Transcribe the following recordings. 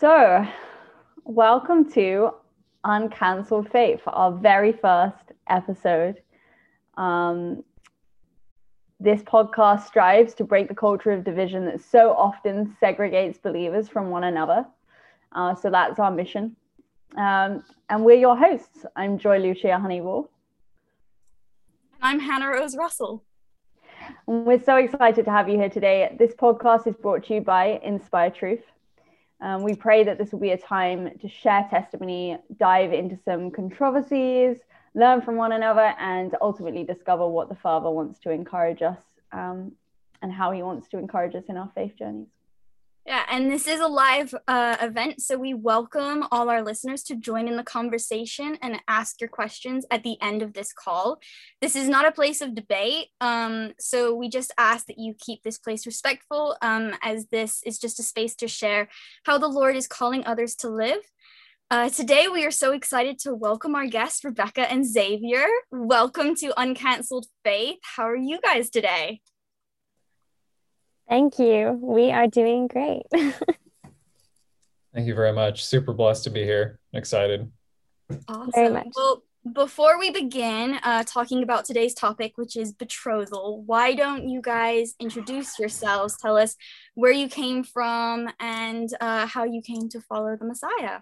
So, welcome to Uncancelled Faith, our very first episode. Um, this podcast strives to break the culture of division that so often segregates believers from one another. Uh, so, that's our mission. Um, and we're your hosts. I'm Joy Lucia Honeywell. I'm Hannah Rose Russell. And we're so excited to have you here today. This podcast is brought to you by Inspire Truth. Um, we pray that this will be a time to share testimony, dive into some controversies, learn from one another, and ultimately discover what the Father wants to encourage us um, and how He wants to encourage us in our faith journeys. Yeah, and this is a live uh, event, so we welcome all our listeners to join in the conversation and ask your questions at the end of this call. This is not a place of debate, um, so we just ask that you keep this place respectful, um, as this is just a space to share how the Lord is calling others to live. Uh, today, we are so excited to welcome our guests, Rebecca and Xavier. Welcome to Uncancelled Faith. How are you guys today? Thank you. We are doing great. Thank you very much. Super blessed to be here. Excited. Awesome. Very much. Well, before we begin uh, talking about today's topic, which is betrothal, why don't you guys introduce yourselves? Tell us where you came from and uh, how you came to follow the Messiah.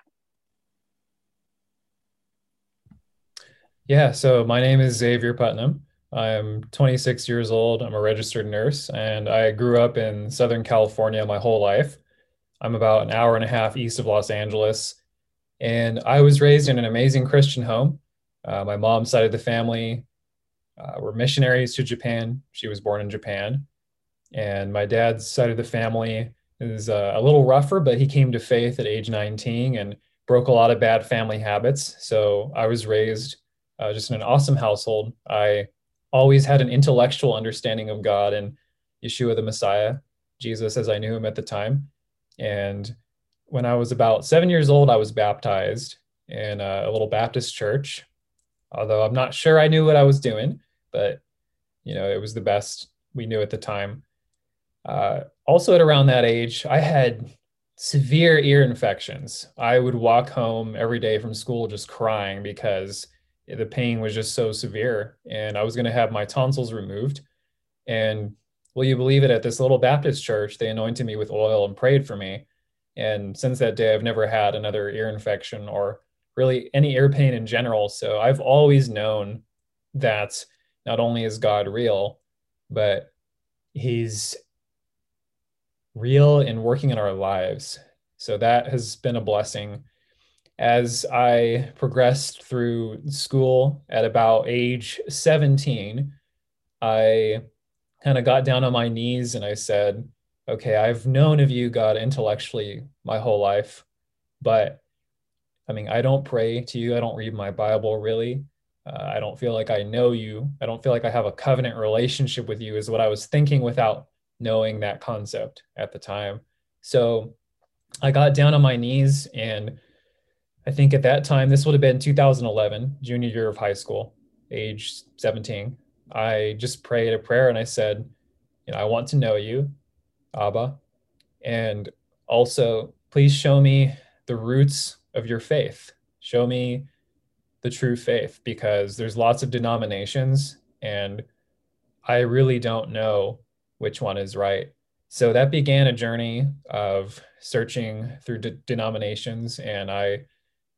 Yeah, so my name is Xavier Putnam. I'm 26 years old. I'm a registered nurse, and I grew up in Southern California my whole life. I'm about an hour and a half east of Los Angeles. And I was raised in an amazing Christian home. Uh, my mom's side of the family uh, were missionaries to Japan. She was born in Japan. And my dad's side of the family is uh, a little rougher, but he came to faith at age 19 and broke a lot of bad family habits. So I was raised uh, just in an awesome household. I always had an intellectual understanding of God and Yeshua the Messiah, Jesus as I knew him at the time. And when I was about seven years old, I was baptized in a, little Baptist church. Although I'm not sure I knew what I was doing, but you know, it was the best we knew at the time. Uh, also, at around that age, I had severe ear infections. I would walk home every day from school just crying because the pain was just so severe and I was going to have my tonsils removed. And will you believe it? At this little Baptist church, they anointed me with oil and prayed for me. And since that day, I've never had another ear infection or really any ear pain in general. So I've always known that not only is God real, but he's real and working in our lives. So that has been a blessing as I progressed through school at about age 17, I kind of got down on my knees and I said, Okay, I've known of you, God, intellectually my whole life, but I mean, I don't pray to you. I don't read my Bible really. Uh, I don't feel like I know you. I don't feel like I have a covenant relationship with you, is what I was thinking without knowing that concept at the time. So I got down on my knees and I think at that time, this would have been 2011, junior year of high school, age 17. I just prayed a prayer and I said, you know, I want to know you, Abba, and also please show me the roots of your faith. Show me the true faith because there's lots of denominations and I really don't know which one is right. So that began a journey of searching through de- denominations and I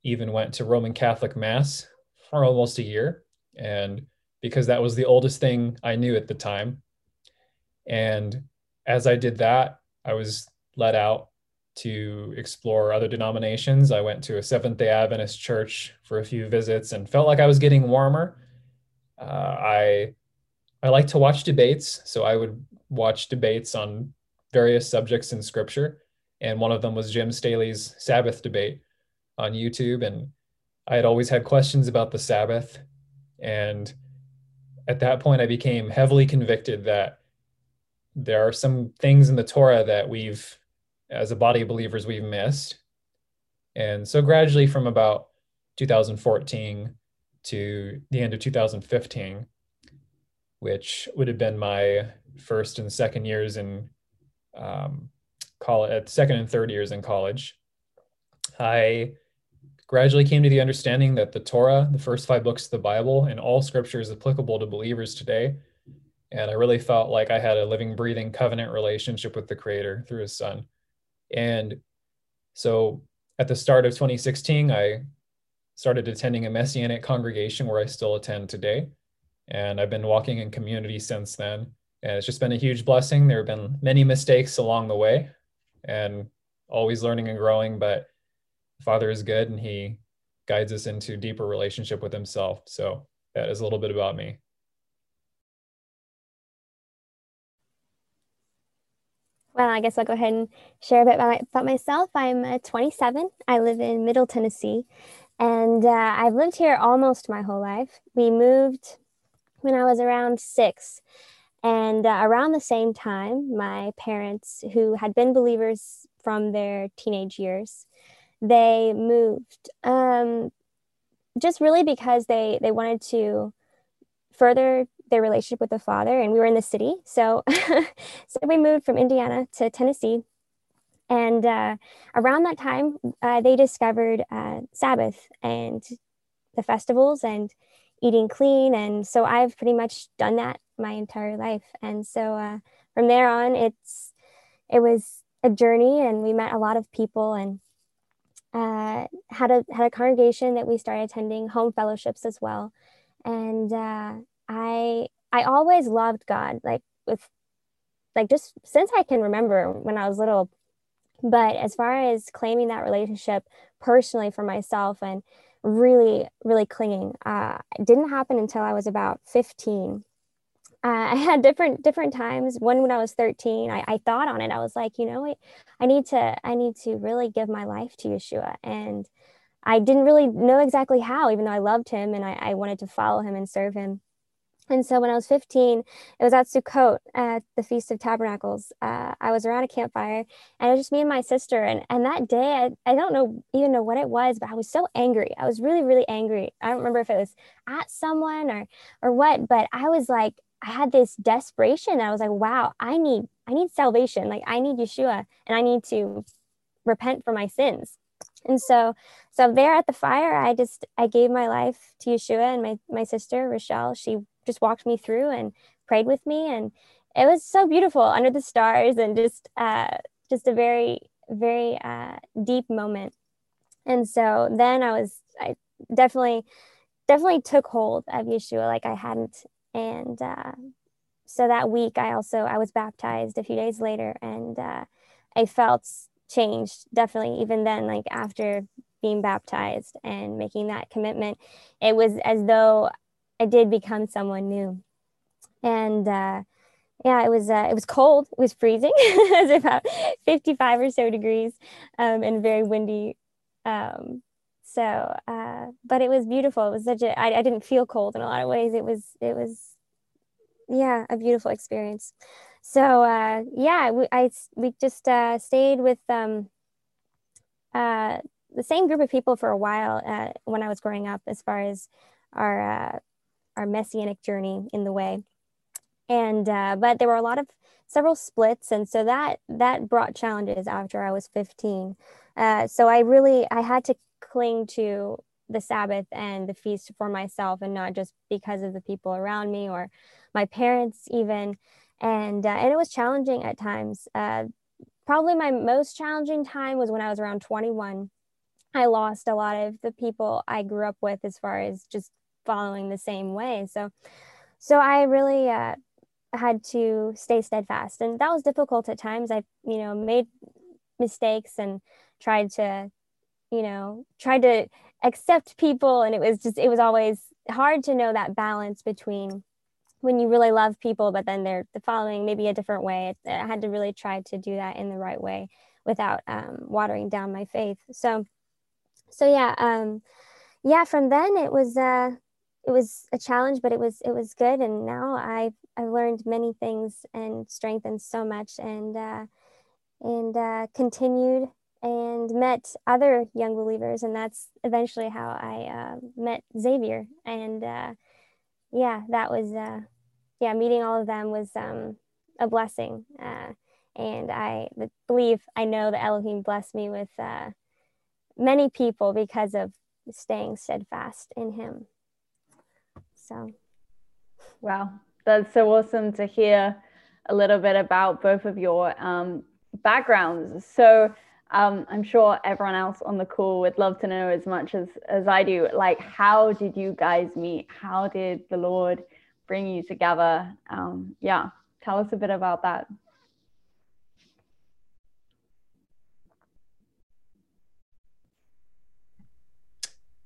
even went to Roman Catholic Mass for almost a year. And because that was the oldest thing I knew at the time. And as I did that, I was let out to explore other denominations. I went to a Seventh day Adventist church for a few visits and felt like I was getting warmer. Uh, I I like to watch debates, so I would watch debates on various subjects in scripture. And one of them was Jim Staley's Sabbath debate on YouTube, and I had always had questions about the Sabbath. And at that point, I became heavily convicted that there are some things in the Torah that we've, as a body of believers, we've missed. And so, gradually, from about 2014 to the end of 2015, which would have been my first and second years in um, college, second and third years in college, I gradually came to the understanding that the Torah, the first five books of the Bible, and all scripture is applicable to believers today. And I really felt like I had a living, breathing covenant relationship with the Creator through His Son. And so at the start of 2016, I started attending a Messianic congregation where I still attend today. And I've been walking in community since then. And it's just been a huge blessing. There have been many mistakes along the way and always learning and growing, but Father is good and He guides us into deeper relationship with Himself. So that is a little bit about me. Well, I guess I'll go ahead and share a bit about, myself. I'm uh, 27. I live in Middle Tennessee, and uh, I've lived here almost my whole life. We moved when I was around six. And uh, around the same time, my parents, who had been believers from their teenage years, they moved um, just really because they they wanted to further their relationship with the father and we were in the city so so we moved from indiana to tennessee and uh, around that time uh, they discovered uh, sabbath and the festivals and eating clean. And so I've pretty much done that my entire life. And so uh, from there on, it's it was a journey, and we met a lot of people and uh, had a had a congregation that we started attending home fellowships as well. And uh, I I always loved God, like with like just since I can remember when I was little. But as far as claiming that relationship personally for myself and really, really clinging. Uh, it didn't happen until I was about 15. Uh, I had different different times. One when I was 13, I, I thought on it. I was like, you know, I, I need to I need to really give my life to Yeshua. And I didn't really know exactly how, even though I loved him and I, I wanted to follow him and serve him. And so when I was 15, it was at Sukkot at the Feast of Tabernacles. Uh, I was around a campfire and it was just me and my sister. And, and that day, I, I don't know even know what it was, but I was so angry. I was really, really angry. I don't remember if it was at someone or, or what, but I was like, I had this desperation. I was like, wow, I need, I need salvation. Like I need Yeshua and I need to repent for my sins. And so, so there at the fire, I just, I gave my life to Yeshua and my, my sister, Rochelle, she just walked me through and prayed with me and it was so beautiful under the stars and just uh, just a very very uh, deep moment and so then i was i definitely definitely took hold of yeshua like i hadn't and uh, so that week i also i was baptized a few days later and uh, i felt changed definitely even then like after being baptized and making that commitment it was as though I did become someone new. And uh, yeah, it was uh, it was cold. It was freezing. it was about 55 or so degrees um, and very windy. Um, so, uh, but it was beautiful. It was such a. I, I didn't feel cold in a lot of ways. It was it was yeah a beautiful experience. So uh, yeah, we I we just uh, stayed with um, uh, the same group of people for a while uh, when I was growing up, as far as our uh, our messianic journey in the way and but there were a lot of several splits and so that that brought challenges after i was 15 uh, so i really i had to cling to the sabbath and the feast for myself and not just because of the people around me or my parents even and uh, and it was challenging at times uh, probably my most challenging time was when i was around 21 i lost a lot of the people i grew up with as far as just following the same way. So, so I really uh, had to stay steadfast, and that was difficult at times. I, you know, made mistakes and tried to, you know, tried to accept people, and it was just, it was always hard to know that balance between when you really love people, but then they're following maybe a different way. I had to really try to do that in the right way without um, watering down my faith. So, so yeah, um, yeah. From then it was uh, it was a challenge, but it was it was good. And now I've I've learned many things and strengthened so much, and uh, and uh, continued and met other young believers, and that's eventually how I uh, met Xavier. And uh, yeah, that was uh, yeah, meeting all of them was um, a blessing. Uh, and I believe I know that Elohim blessed me with many people because of staying steadfast in Him. So, wow, that's so awesome to hear a little bit about both of your um, backgrounds. So, um, I'm sure everyone else on the call would love to know as much as, as I do. Like, how did you guys meet? How did the Lord bring you together? Um, yeah, tell us a bit about that.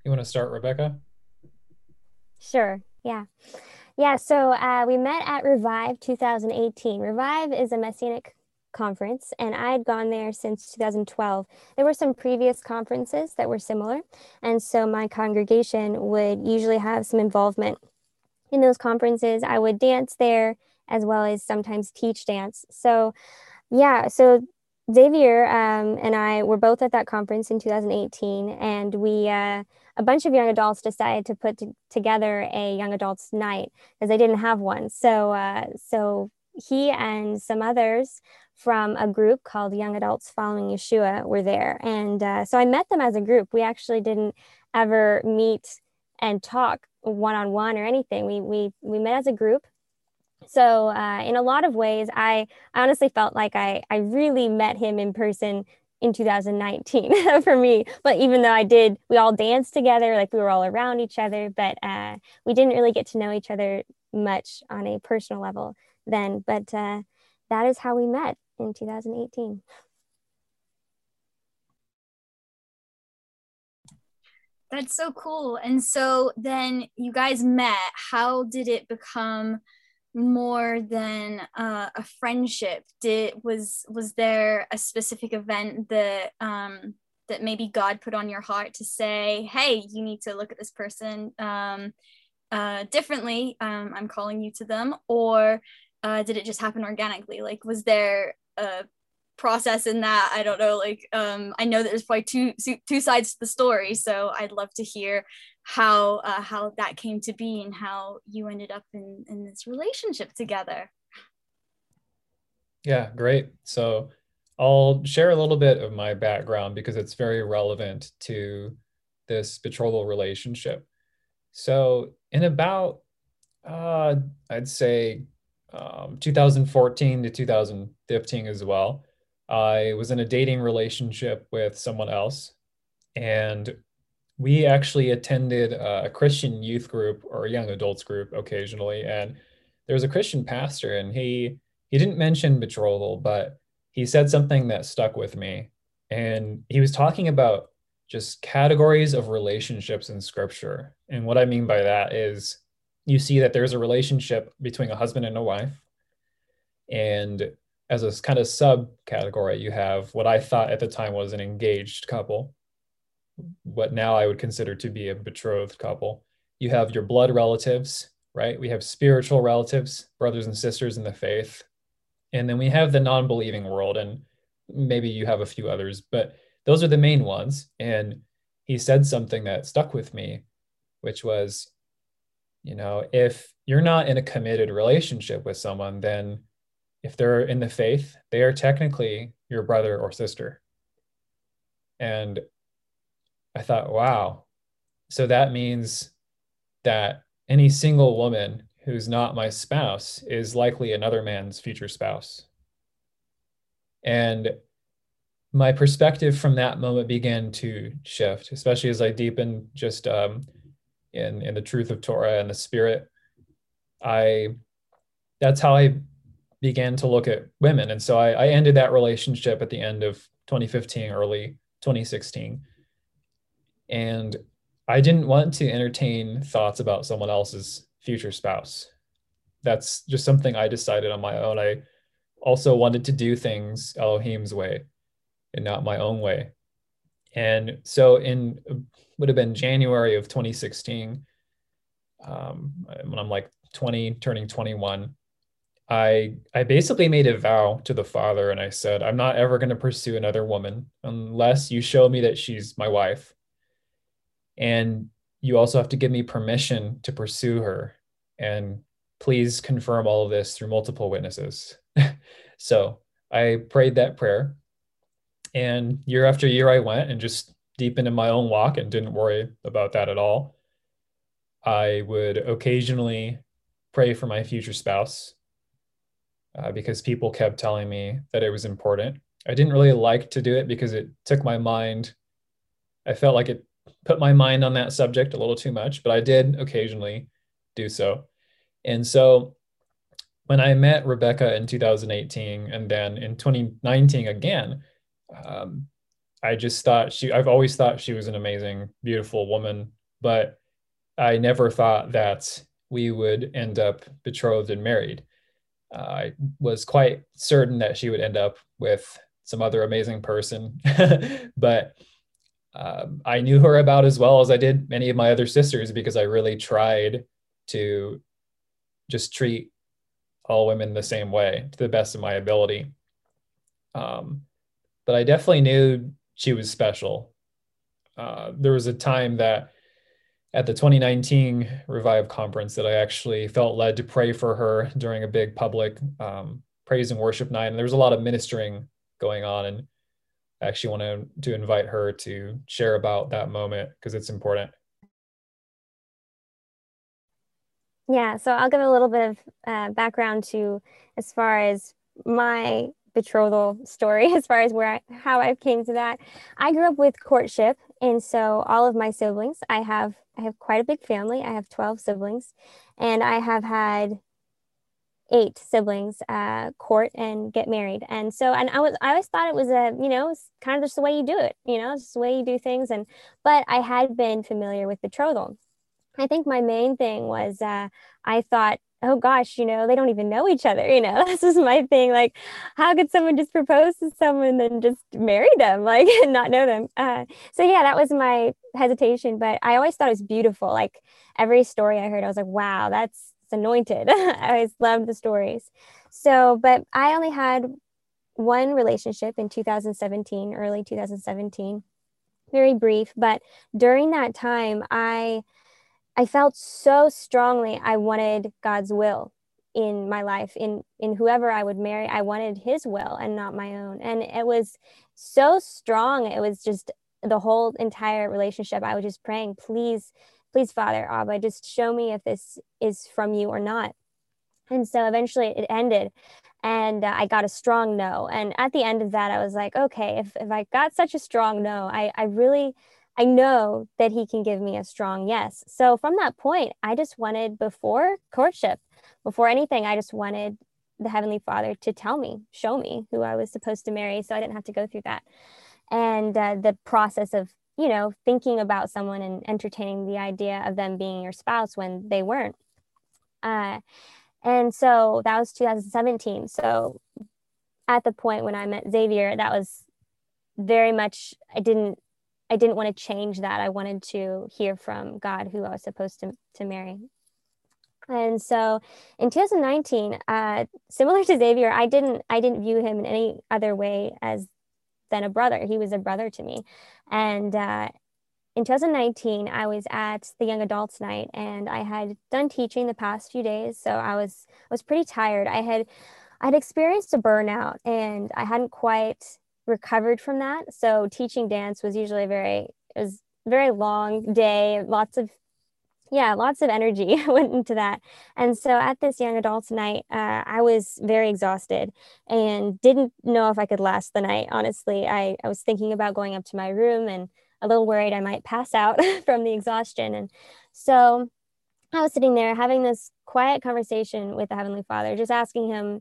You want to start, Rebecca? Sure. Yeah. Yeah. So uh, we met at Revive 2018. Revive is a Messianic conference, and I had gone there since 2012. There were some previous conferences that were similar, and so my congregation would usually have some involvement in those conferences. I would dance there as well as sometimes teach dance. So, yeah, so Xavier um, and I were both at that conference in 2018, and we, uh, a bunch of young adults decided to put t- together a young adults night because they didn't have one. So, uh, so he and some others from a group called Young Adults Following Yeshua were there. And uh, so I met them as a group. We actually didn't ever meet and talk one on one or anything. We, we, we met as a group. So uh, in a lot of ways, I, I honestly felt like I, I really met him in person in 2019 for me. But even though I did, we all danced together, like we were all around each other, but uh, we didn't really get to know each other much on a personal level then. But uh, that is how we met in 2018. That's so cool. And so then you guys met. How did it become more than uh, a friendship? Did was was there a specific event that um, that maybe God put on your heart to say, "Hey, you need to look at this person um, uh, differently. Um, I'm calling you to them," or uh, did it just happen organically? Like, was there a process in that? I don't know. Like, um, I know that there's probably two two sides to the story, so I'd love to hear how uh, how that came to be and how you ended up in in this relationship together. Yeah, great. So I'll share a little bit of my background because it's very relevant to this betrothal relationship. So, in about, uh, I'd say um, 2014 to 2015 as well. I was in a dating relationship with someone else, and we actually attended a Christian youth group or a young adults group occasionally. And there was a Christian pastor, and he he didn't mention betrothal, but he said something that stuck with me. And he was talking about just categories of relationships in Scripture. And what I mean by that is you see that there's a relationship between a husband and a wife. And as a kind of subcategory, you have what I thought at the time was an engaged couple, what now I would consider to be a betrothed couple. You have your blood relatives, right? We have spiritual relatives, brothers and sisters in the faith. And then we have the non believing world. And maybe you have a few others, but those are the main ones. And he said something that stuck with me, which was you know, if you're not in a committed relationship with someone, then if they're in the faith, they are technically your brother or sister. And I thought, wow. So that means that any single woman who's not my spouse is likely another man's future spouse. And my perspective from that moment began to shift, especially as I deepened just um, in in the truth of Torah and the Spirit, I that's how I began to look at women. And so I, I ended that relationship at the end of 2015, early 2016. And I didn't want to entertain thoughts about someone else's future spouse. That's just something I decided on my own. I also wanted to do things Elohim's way and not my own way. And so in would have been January of 2016, um, when I'm like 20, turning 21, I I basically made a vow to the Father, and I said, I'm not ever going to pursue another woman unless you show me that she's my wife, and you also have to give me permission to pursue her, and please confirm all of this through multiple witnesses. so I prayed that prayer, and year after year I went and just deep into my own walk and didn't worry about that at all. I would occasionally pray for my future spouse uh, because people kept telling me that it was important. I didn't really like to do it because it took my mind. I felt like it put my mind on that subject a little too much, but I did occasionally do so. And so when I met Rebecca in 2018 and then in 2019 again, um, I just thought she, I've always thought she was an amazing, beautiful woman, but I never thought that we would end up betrothed and married. Uh, I was quite certain that she would end up with some other amazing person, but um, I knew her about as well as I did many of my other sisters because I really tried to just treat all women the same way to the best of my ability. Um, but I definitely knew she was special. Uh, there was a time that at the 2019 Revive conference that I actually felt led to pray for her during a big public um, praise and worship night. And there was a lot of ministering going on. And I actually wanted to invite her to share about that moment because it's important. Yeah, so I'll give a little bit of uh, background to as far as my betrothal story, as far as where I, how I came to that. I grew up with courtship, and so all of my siblings, I have I have quite a big family. I have twelve siblings, and I have had eight siblings uh, court and get married. And so, and I was, I always thought it was a, you know, it's kind of just the way you do it, you know, just the way you do things. And, but I had been familiar with betrothal. I think my main thing was uh, I thought, oh gosh, you know, they don't even know each other. You know, this is my thing. Like, how could someone just propose to someone and then just marry them, like, and not know them? Uh, so, yeah, that was my hesitation. But I always thought it was beautiful. Like, every story I heard, I was like, wow, that's it's anointed. I always loved the stories. So, but I only had one relationship in 2017, early 2017, very brief. But during that time, I I felt so strongly I wanted God's will in my life in in whoever I would marry. I wanted his will and not my own. And it was so strong. It was just the whole entire relationship. I was just praying please please father abba just show me if this is from you or not. And so eventually it ended and uh, I got a strong no. And at the end of that I was like okay if if I got such a strong no I I really I know that he can give me a strong yes. So from that point, I just wanted before courtship, before anything, I just wanted the Heavenly Father to tell me, show me who I was supposed to marry so I didn't have to go through that. And uh, the process of, you know, thinking about someone and entertaining the idea of them being your spouse when they weren't. Uh, and so that was 2017. So at the point when I met Xavier, that was very much, I didn't I didn't want to change that. I wanted to hear from God who I was supposed to, to marry. And so in 2019, uh, similar to Xavier, I didn't I didn't view him in any other way as than a brother. He was a brother to me. And uh, in 2019, I was at the young adults night and I had done teaching the past few days. So I was I was pretty tired. I had I had experienced a burnout and I hadn't quite recovered from that. So teaching dance was usually a very it was very long day, lots of yeah, lots of energy went into that. And so at this young adults night, uh, I was very exhausted and didn't know if I could last the night. Honestly, I, I was thinking about going up to my room and a little worried I might pass out from the exhaustion. And so I was sitting there having this quiet conversation with the Heavenly Father, just asking him,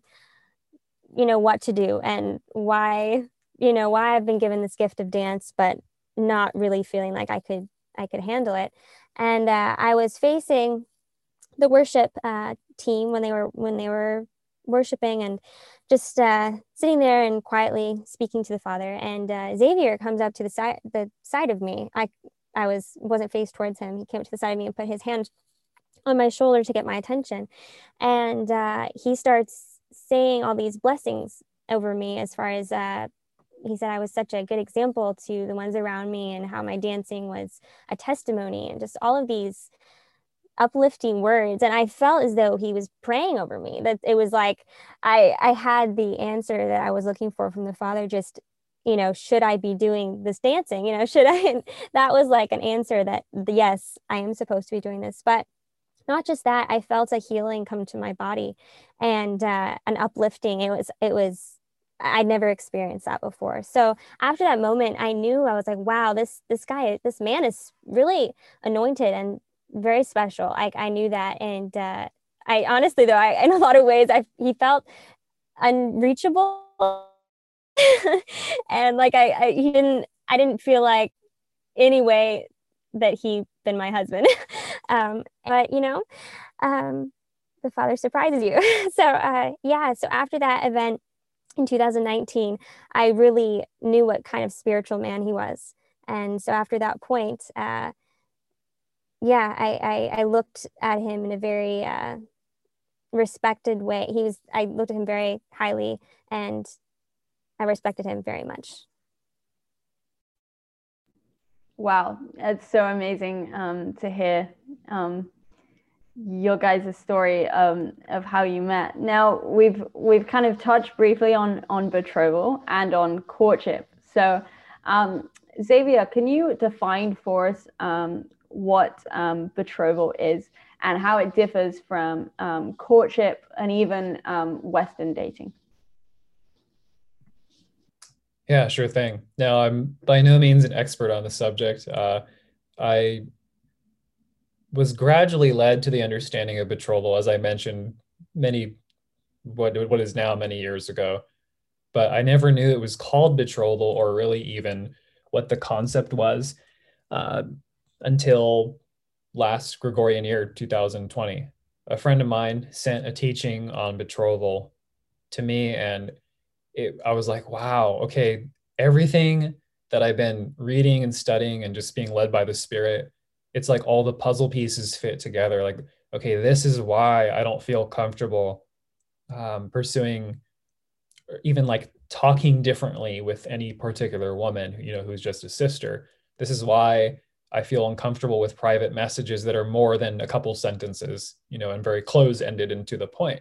you know, what to do and why you know why I've been given this gift of dance, but not really feeling like I could I could handle it. And uh, I was facing the worship uh, team when they were when they were worshiping and just uh, sitting there and quietly speaking to the Father. And uh, Xavier comes up to the side the side of me. I I was wasn't faced towards him. He came up to the side of me and put his hand on my shoulder to get my attention, and uh, he starts saying all these blessings over me as far as uh, he said I was such a good example to the ones around me and how my dancing was a testimony and just all of these uplifting words and I felt as though he was praying over me that it was like I I had the answer that I was looking for from the father just you know, should I be doing this dancing? You know, should I? And that was like an answer that, yes, I am supposed to be doing this. But not just that, I felt a healing come to my body and uh, an uplifting. It was, it was, I'd never experienced that before. So after that moment, I knew I was like, wow, this this guy, this man is really anointed and very special. I I knew that, and uh, I honestly though, I in a lot of ways, I he felt unreachable, and like I, I he didn't I didn't feel like any way that he been my husband. um, but you know, um, the father surprises you. so uh, yeah. So after that event in 2019, I really knew what kind of spiritual man he was. And so after that point, uh, yeah, I, I, I, looked at him in a very uh, respected way. He was, I looked at him very highly and I respected him very much. Wow, it's so amazing um, to hear um, your guys' story um, of how you met. Now we've we've kind of touched briefly on on betrothal and on courtship. So um, Xavier, can you define for us um, what um, betrothal is and how it differs from um, courtship and even um, Western dating? Yeah, sure thing. Now I'm by no means an expert on the subject. Uh, I was gradually led to the understanding of betrothal, as I mentioned many what what is now many years ago. But I never knew it was called betrothal or really even what the concept was uh, until last Gregorian year, 2020. A friend of mine sent a teaching on betrothal to me, and it, I was like, wow, okay, everything that I've been reading and studying and just being led by the Spirit it's like all the puzzle pieces fit together like okay this is why i don't feel comfortable um, pursuing or even like talking differently with any particular woman you know who's just a sister. This is why i feel uncomfortable with private messages that are more than a couple sentences you know and very close ended and to the point.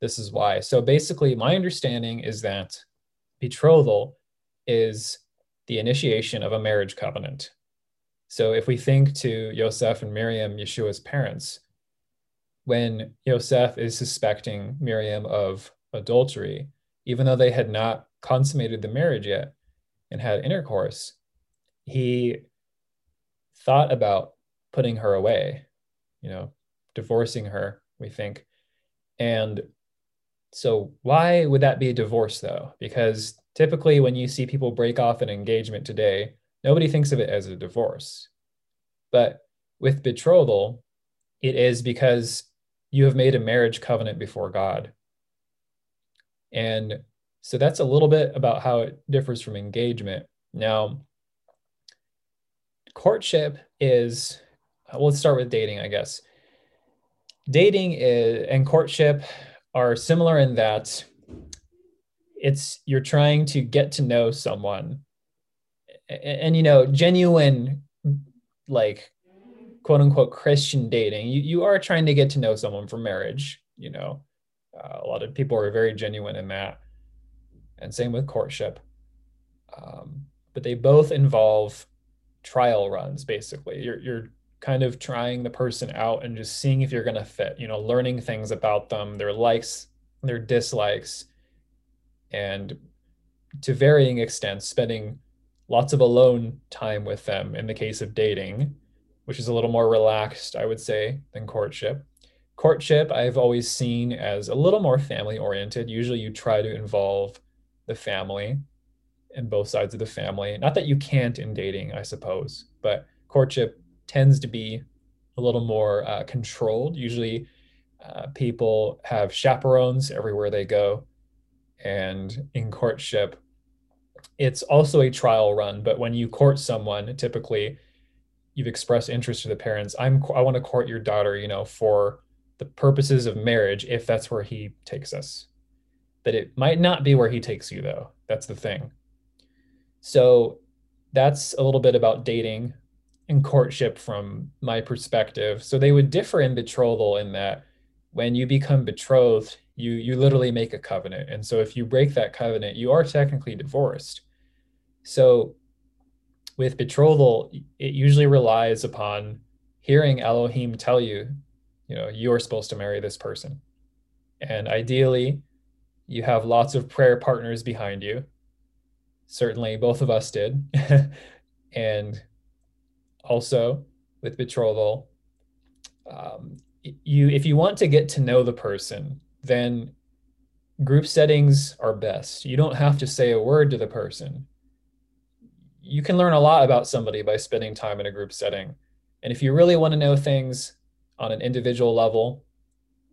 This is why. So basically my understanding is that betrothal is the initiation of a marriage covenant so if we think to Yosef and Miriam, Yeshua's parents, when Yosef is suspecting Miriam of adultery, even though they had not consummated the marriage yet and had intercourse, he thought about putting her away, you know, divorcing her, we think. And so, why would that be a divorce though? Because typically, when you see people break off an engagement today, nobody thinks of it as a divorce. But with betrothal, it is because you have made a marriage covenant before God. And so that's a little bit about how it differs from engagement. Now, courtship is, well, let's start with dating, I guess. Dating is, and courtship are similar in that it's you're trying to get to know someone and, and you know genuine like quote unquote Christian dating, you, you are trying to get to know someone for marriage. You know, uh, a lot of people are very genuine in that. And same with courtship. Um, but they both involve trial runs, basically. You're, you're kind of trying the person out and just seeing if you're going to fit, you know, learning things about them, their likes, their dislikes, and to varying extents, spending lots of alone time with them in the case of dating, which is a little more relaxed, I would say, than courtship. Courtship, I've always seen as a little more family oriented. Usually you try to involve the family and both sides of the family. Not that you can't in dating, I suppose, but courtship tends to be a little more uh, controlled. Usually uh, people have chaperones everywhere they go. And in courtship, it's also a trial run, but when you court someone, typically you've expressed interest to the parents. I'm I want to court your daughter, you know, for the purposes of marriage if that's where he takes us. But it might not be where he takes you though. That's the thing. So that's a little bit about dating and courtship from my perspective. So they would differ in betrothal in that when you become betrothed, you you literally make a covenant. And so if you break that covenant, you are technically divorced. So with betrothal, it usually relies upon hearing Elohim tell you, you know, you're supposed to marry this person. And ideally, you have lots of prayer partners behind you. Certainly, both of us did. and also with betrothal, um, you if you want to get to know the person, then group settings are best. You don't have to say a word to the person. You can learn a lot about somebody by spending time in a group setting. And if you really want to know things on an individual level,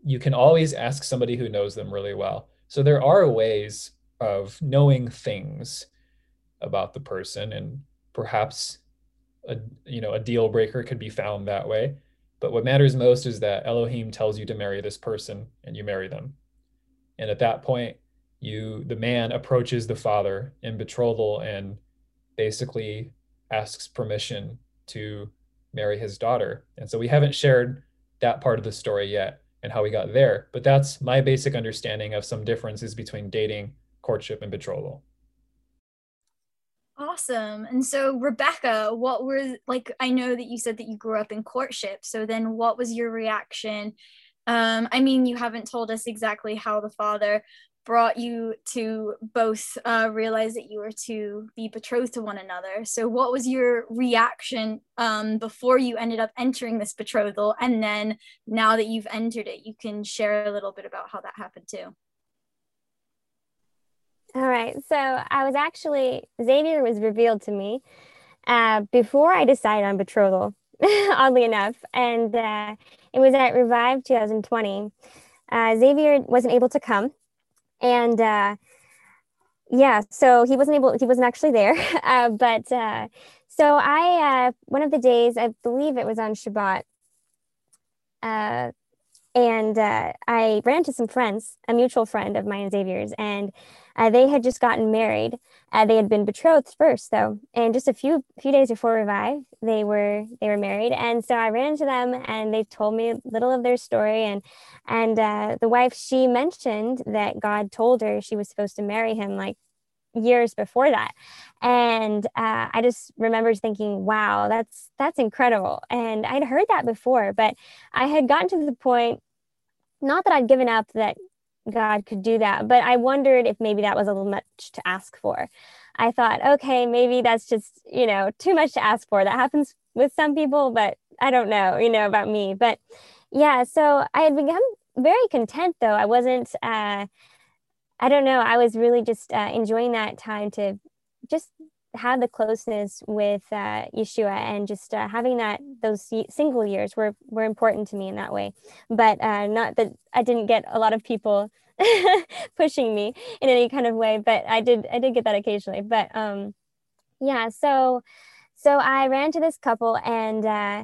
you can always ask somebody who knows them really well. So there are ways of knowing things about the person and perhaps a you know a deal breaker could be found that way. But what matters most is that Elohim tells you to marry this person and you marry them. And at that point, you the man approaches the father in betrothal and basically asks permission to marry his daughter. And so we haven't shared that part of the story yet and how we got there, but that's my basic understanding of some differences between dating, courtship, and betrothal. Awesome. And so, Rebecca, what were like? I know that you said that you grew up in courtship. So, then what was your reaction? Um, I mean, you haven't told us exactly how the father brought you to both uh, realize that you were to be betrothed to one another. So, what was your reaction um, before you ended up entering this betrothal? And then now that you've entered it, you can share a little bit about how that happened too. All right. So I was actually, Xavier was revealed to me uh, before I decided on betrothal, oddly enough. And uh, it was at Revive 2020. Uh, Xavier wasn't able to come. And uh, yeah, so he wasn't able, he wasn't actually there. Uh, but uh, so I, one of the days, I believe it was on Shabbat, and I ran into some friends, a mutual friend of mine, and Xavier's, and uh, they had just gotten married. Uh, they had been betrothed first, though, and just a few few days before Revive, they were they were married. And so I ran into them, and they told me a little of their story. And and uh, the wife she mentioned that God told her she was supposed to marry him, like years before that and uh, i just remember thinking wow that's that's incredible and i'd heard that before but i had gotten to the point not that i'd given up that god could do that. But i wondered if maybe that was a little much to ask for. I thought okay maybe that's just you know too much to ask for. That happens with some people but i don't know you know about me. But yeah so i had become very content though. I wasn't uh, I don't know. I was really just uh, enjoying that time to just have the closeness with uh, Yeshua and just uh, having that those single years were were important to me in that way. But uh, not that I didn't get a lot of people pushing me in any kind of way, but I did I did get that occasionally. But um, yeah, so so I ran to this couple and uh,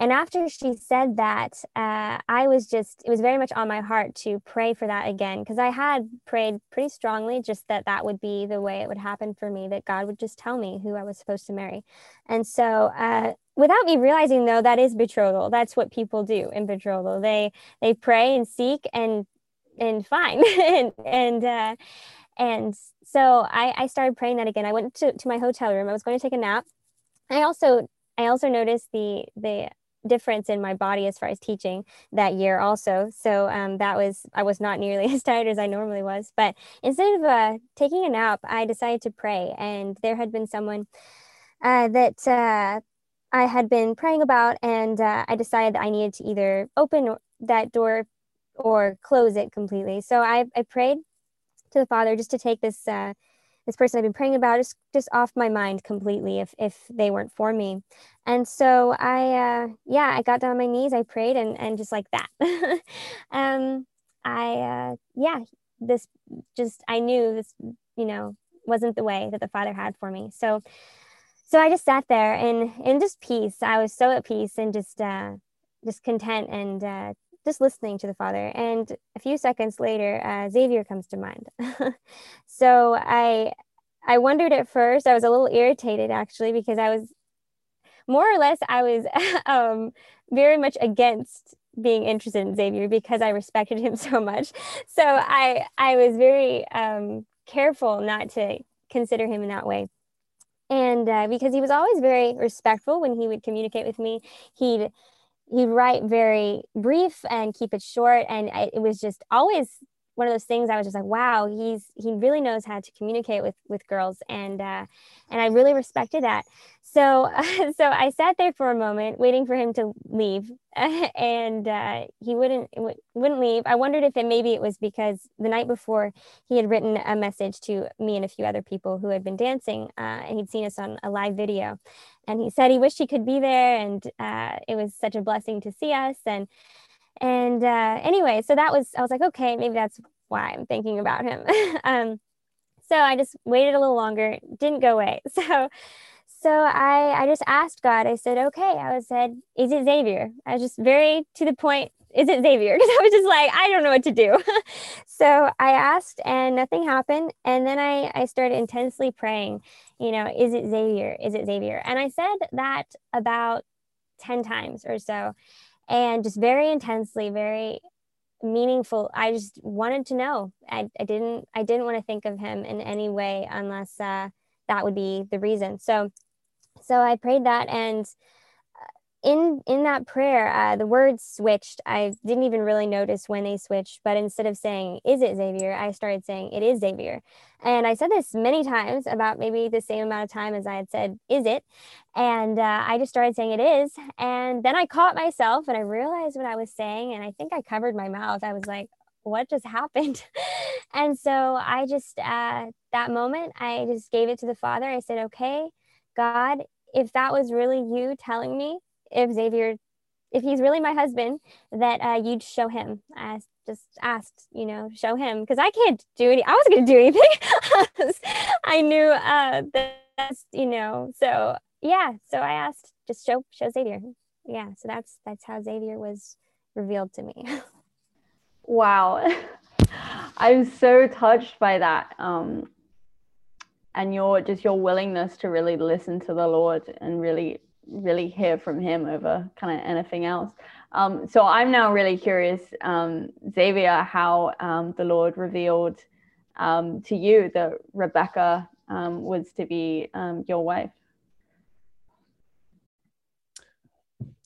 and after she said that, uh, I was just, it was very much on my heart to pray for that again, because I had prayed pretty strongly just that that would be the way it would happen for me, that God would just tell me who I was supposed to marry. And so, uh, without me realizing though, that is betrothal. That's what people do in betrothal. They, they pray and seek and, and fine. and, and, uh, and so I, I started praying that again. I went to, to my hotel room. I was going to take a nap. I also I also noticed the the difference in my body as far as teaching that year also. So um, that was i was not nearly as tired as i normally was but instead of uh, taking a nap i decided to pray. And there had been someone uh, that uh, i had been praying about and uh, i decided that i needed to either open that door or close it completely. So i, I prayed to the father just to take this uh, this person I've been praying about just just off my mind completely if if they weren't for me. And so I uh yeah, I got down on my knees, I prayed and and just like that. um I uh yeah, this just I knew this, you know, wasn't the way that the Father had for me. So so I just sat there in in just peace. I was so at peace and just uh just content and uh just listening to the father. And a few seconds later, uh, Xavier comes to mind. so I I wondered at first. I was a little irritated actually because I was more or less I was um, very much against being interested in Xavier because I respected him so much. So I I was very um, careful not to consider him in that way. and uh, because he was always very respectful when he would communicate with me he'd he'd write very brief and keep it short and it was just always one of those things I was just like, wow, he's he really knows how to communicate with with girls, and uh, and I really respected that. So uh, so I sat there for a moment, waiting for him to leave, and uh, he wouldn't wouldn't leave. I wondered if it maybe it was because the night before he had written a message to me and a few other people who had been dancing, uh, and he'd seen us on a live video, and he said he wished he could be there, and uh, it was such a blessing to see us, and and uh, anyway, so that was I was like, okay, maybe that's why I'm thinking about him. um, so I just waited a little longer, didn't go away. So so I I just asked God. I said, okay. I was said, is it Xavier? I was just very to the point. Is it Xavier? Because I was just like, I don't know what to do. so I asked, and nothing happened. And then I I started intensely praying. You know, is it Xavier? Is it Xavier? And I said that about ten times or so and just very intensely very meaningful. I just wanted to know. I, I didn't i didn't want to think of him in any way unless uh, that would be the reason. So so i prayed that and in in that prayer uh, the words switched. I didn't even really notice when they switched but instead of saying is it xavier? I started saying it is xavier. And i said this many times about maybe the same amount of time as i had said is it? And uh, i just started saying it is. And then i caught myself and i realized what i was saying and i think i covered my mouth. I was like what just happened? And so i just uh, that moment i just gave it to the father. I said okay god if that was really you telling me if Xavier, if he's really my husband, that uh, you'd show him. I just asked, you know, show him because I can't do any. I wasn't going to do anything. I knew uh, that's, you know, so yeah. So I asked, just show show Xavier. Yeah. So that's that's how Xavier was revealed to me. wow. I'm so touched by that. Um, and your just your willingness to really listen to the Lord and really really hear from him over kind of anything else. Um, so I'm now really curious, um, Xavier, how um, the Lord revealed um, to you that Rebecca um, was to be um, your wife.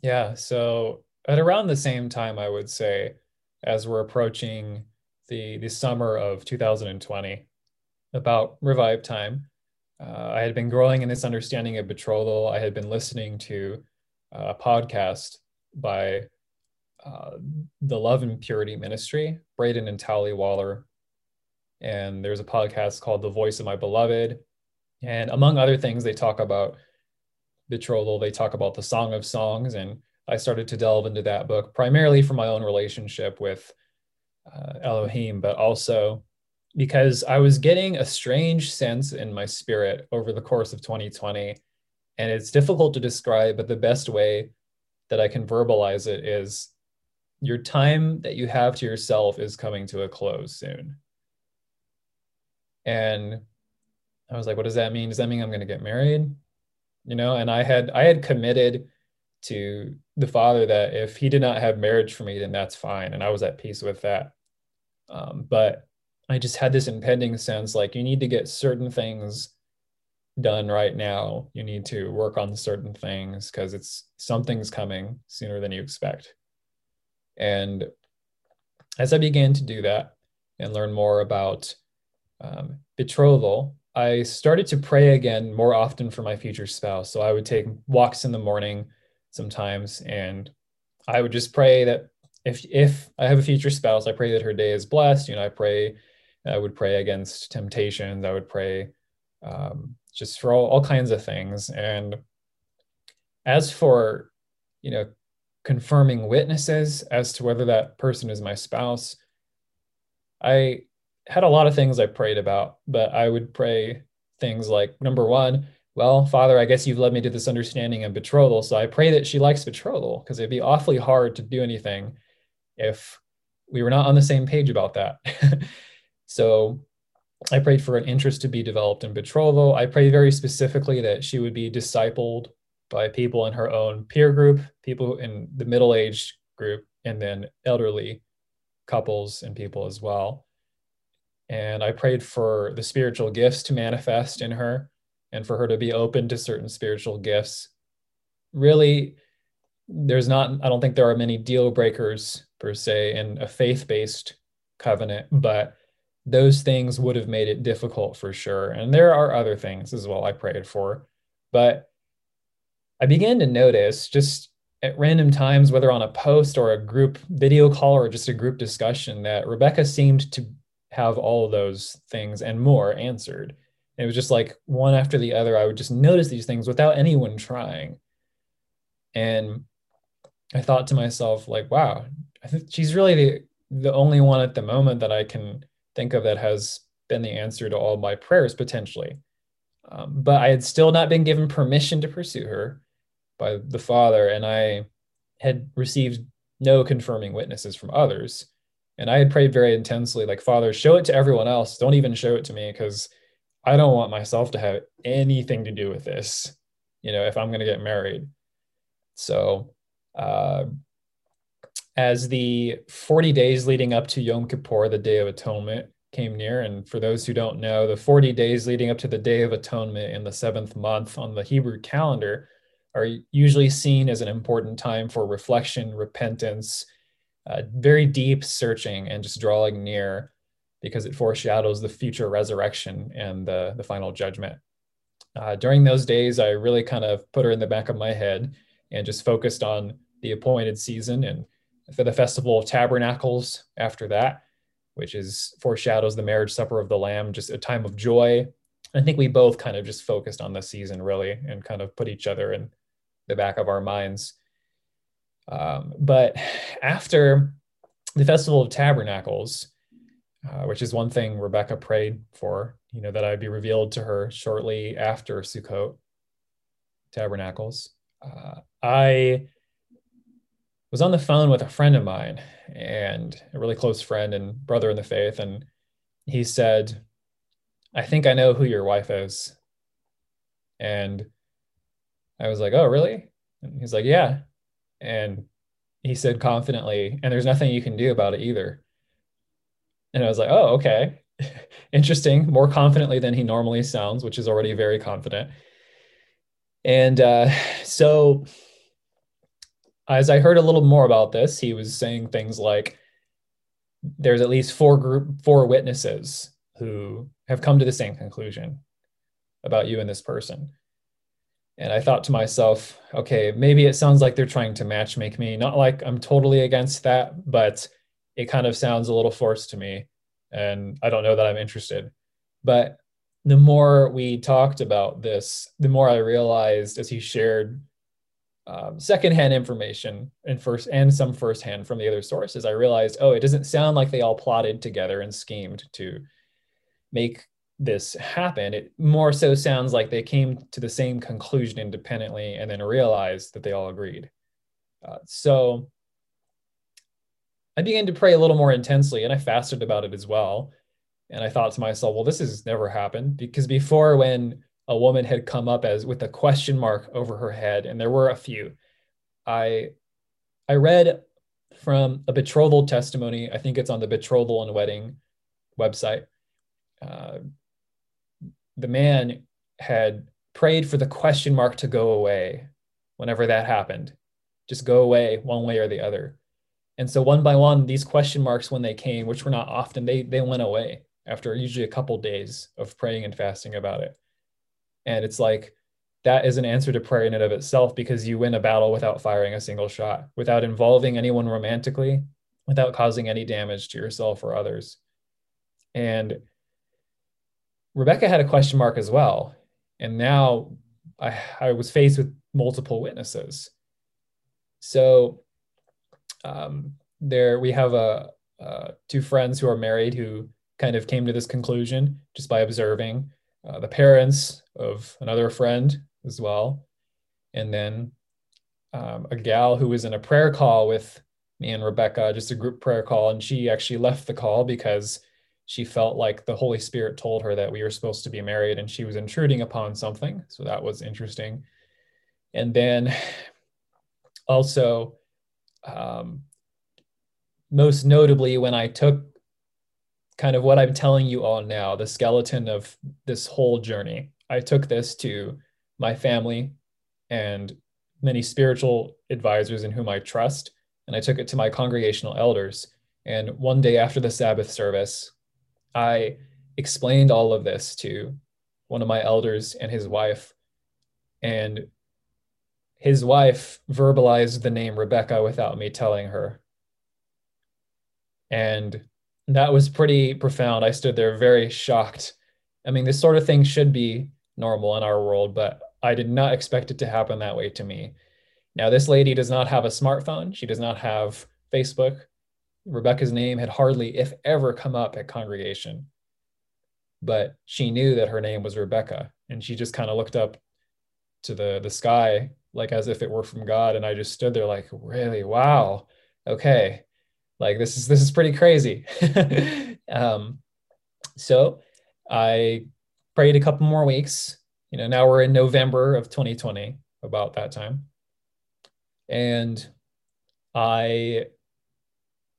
Yeah, so at around the same time, I would say, as we're approaching the the summer of 2020, about revive time, uh, I had been growing in this understanding of betrothal. I had been listening to a podcast by uh, the Love and Purity Ministry, Braden and Tally Waller. And there's a podcast called The Voice of My Beloved. And among other things, they talk about betrothal, they talk about the Song of Songs. And I started to delve into that book primarily for my own relationship with uh, Elohim, but also because I was getting a strange sense in my spirit over the course of 2020. And it's difficult to describe, but the best way that I can verbalize it is your time that you have to yourself is coming to a close soon. And I was like, what does that mean? Does that mean I'm going to get married? You know, and I had I had committed to the father that if he did not have marriage for me, then that's fine. And I was at peace with that. Um, but I just had this impending sense like you need to get certain things done right now. You need to work on certain things because it's something's coming sooner than you expect. And as I began to do that and learn more about um, betrothal, I started to pray again more often for my future spouse. So I would take walks in the morning sometimes, and I would just pray that if if I have a future spouse, I pray that her day is blessed. You know, I pray I would pray against temptations. I would pray um, just for all, all kinds of things. And as for, you know, confirming witnesses as to whether that person is my spouse, I had a lot of things I prayed about, but I would pray things like number one, well, Father, I guess you've led me to this understanding of betrothal. So I pray that she likes betrothal because it'd be awfully hard to do anything if we were not on the same page about that. So I prayed for an interest to be developed in betrothal. I prayed very specifically that she would be discipled by people in her own peer group, people in the middle aged group, and then elderly couples and people as well. And I prayed for the spiritual gifts to manifest in her and for her to be open to certain spiritual gifts. Really, there's not, I don't think there are many deal breakers per se in a faith based covenant, but those things would have made it difficult for sure. And there are other things as well I prayed for. But I began to notice just at random times, whether on a post or a group video call or just a group discussion, that Rebecca seemed to have all of those things and more answered. it was just like one after the other, I would just notice these things without anyone trying. And I thought to myself, like, wow, I think she's really the, the only one at the moment that I can think of that has been the answer to all my prayers potentially. Um, but I had still not been given permission to pursue her by the Father, and I had received no confirming witnesses from others. And I had prayed very intensely, like, Father, show it to everyone else. Don't even show it to me because I don't want myself to have anything to do with this, you know, if I'm going to get married. So, uh, as the 40 days leading up to Yom Kippur, the Day of Atonement, came near, and for those who don't know, the 40 days leading up to the Day of Atonement in the seventh month on the Hebrew calendar are usually seen as an important time for reflection, repentance, uh, very deep searching, and just drawing near because it foreshadows the future resurrection and the, the final judgment. Uh, during those days, I really kind of put her in the back of my head and just focused on the appointed season and for the Festival of Tabernacles after that, which is foreshadows the marriage supper of the Lamb, just a time of joy. I think we both kind of just focused on the season really and kind of put each other in the back of our minds. Um, but after the Festival of Tabernacles, uh, which is one thing Rebecca prayed for, you know, that I'd be revealed to her shortly after Sukkot Tabernacles. Uh, I was on the phone with a friend of mine and a really close friend and brother in the faith. And he said, I think I know who your wife is. And I was like, oh, really? And he's like, yeah. And he said confidently, and there's nothing you can do about it either. And I was like, oh, okay. Interesting. More confidently than he normally sounds, which is already very confident. And uh, so as I heard a little more about this, he was saying things like there's at least four group four witnesses who have come to the same conclusion about you and this person. And I thought to myself, okay, maybe it sounds like they're trying to match make me. Not like I'm totally against that, but it kind of sounds a little forced to me. And I don't know that I'm interested. But the more we talked about this, the more I realized as he shared um, secondhand information and first and some firsthand from the other sources, I realized, oh, it doesn't sound like they all plotted together and schemed to make this happen. It more so sounds like they came to the same conclusion independently and then realized that they all agreed. Uh, so I began to pray a little more intensely and I fasted about it as well. And I thought to myself, well, this has never happened because before when a woman had come up as with a question mark over her head, and there were a few. I I read from a betrothal testimony. I think it's on the betrothal and wedding website. Uh, the man had prayed for the question mark to go away whenever that happened, just go away one way or the other. And so one by one, these question marks, when they came, which were not often, they they went away after usually a couple days of praying and fasting about it. And it's like that is an answer to prayer in and of itself because you win a battle without firing a single shot, without involving anyone romantically, without causing any damage to yourself or others. And Rebecca had a question mark as well. And now I, I was faced with multiple witnesses. So um, there we have a, uh, two friends who are married who kind of came to this conclusion just by observing uh, the parents of another friend as well. And then um, a gal who was in a prayer call with me and Rebecca, just a group prayer call. And she actually left the call because she felt like the Holy Spirit told her that we were supposed to be married and she was intruding upon something. So that was interesting. And then also, um, most notably, when I took kind of what I'm telling you all now, the skeleton of this whole journey I took this to my family and many spiritual advisors in whom I trust, and I took it to my congregational elders. And one day after the Sabbath service, I explained all of this to one of my elders and his wife. And his wife verbalized the name Rebecca without me telling her. And that was pretty profound. I stood there very shocked. I mean, this sort of thing should be normal in our world, but I did not expect it to happen that way to me. Now, this lady does not have a smartphone. She does not have Facebook. Rebecca's name had hardly, if ever, come up at congregation. But she knew that her name was Rebecca, and she just kind of looked up to the, the sky like as if it were from God. And I just stood there like, really? Wow. Okay. Like this is this is pretty crazy. um, so I prayed a couple more weeks. You know, now we're in November of 2020, about that time. And I,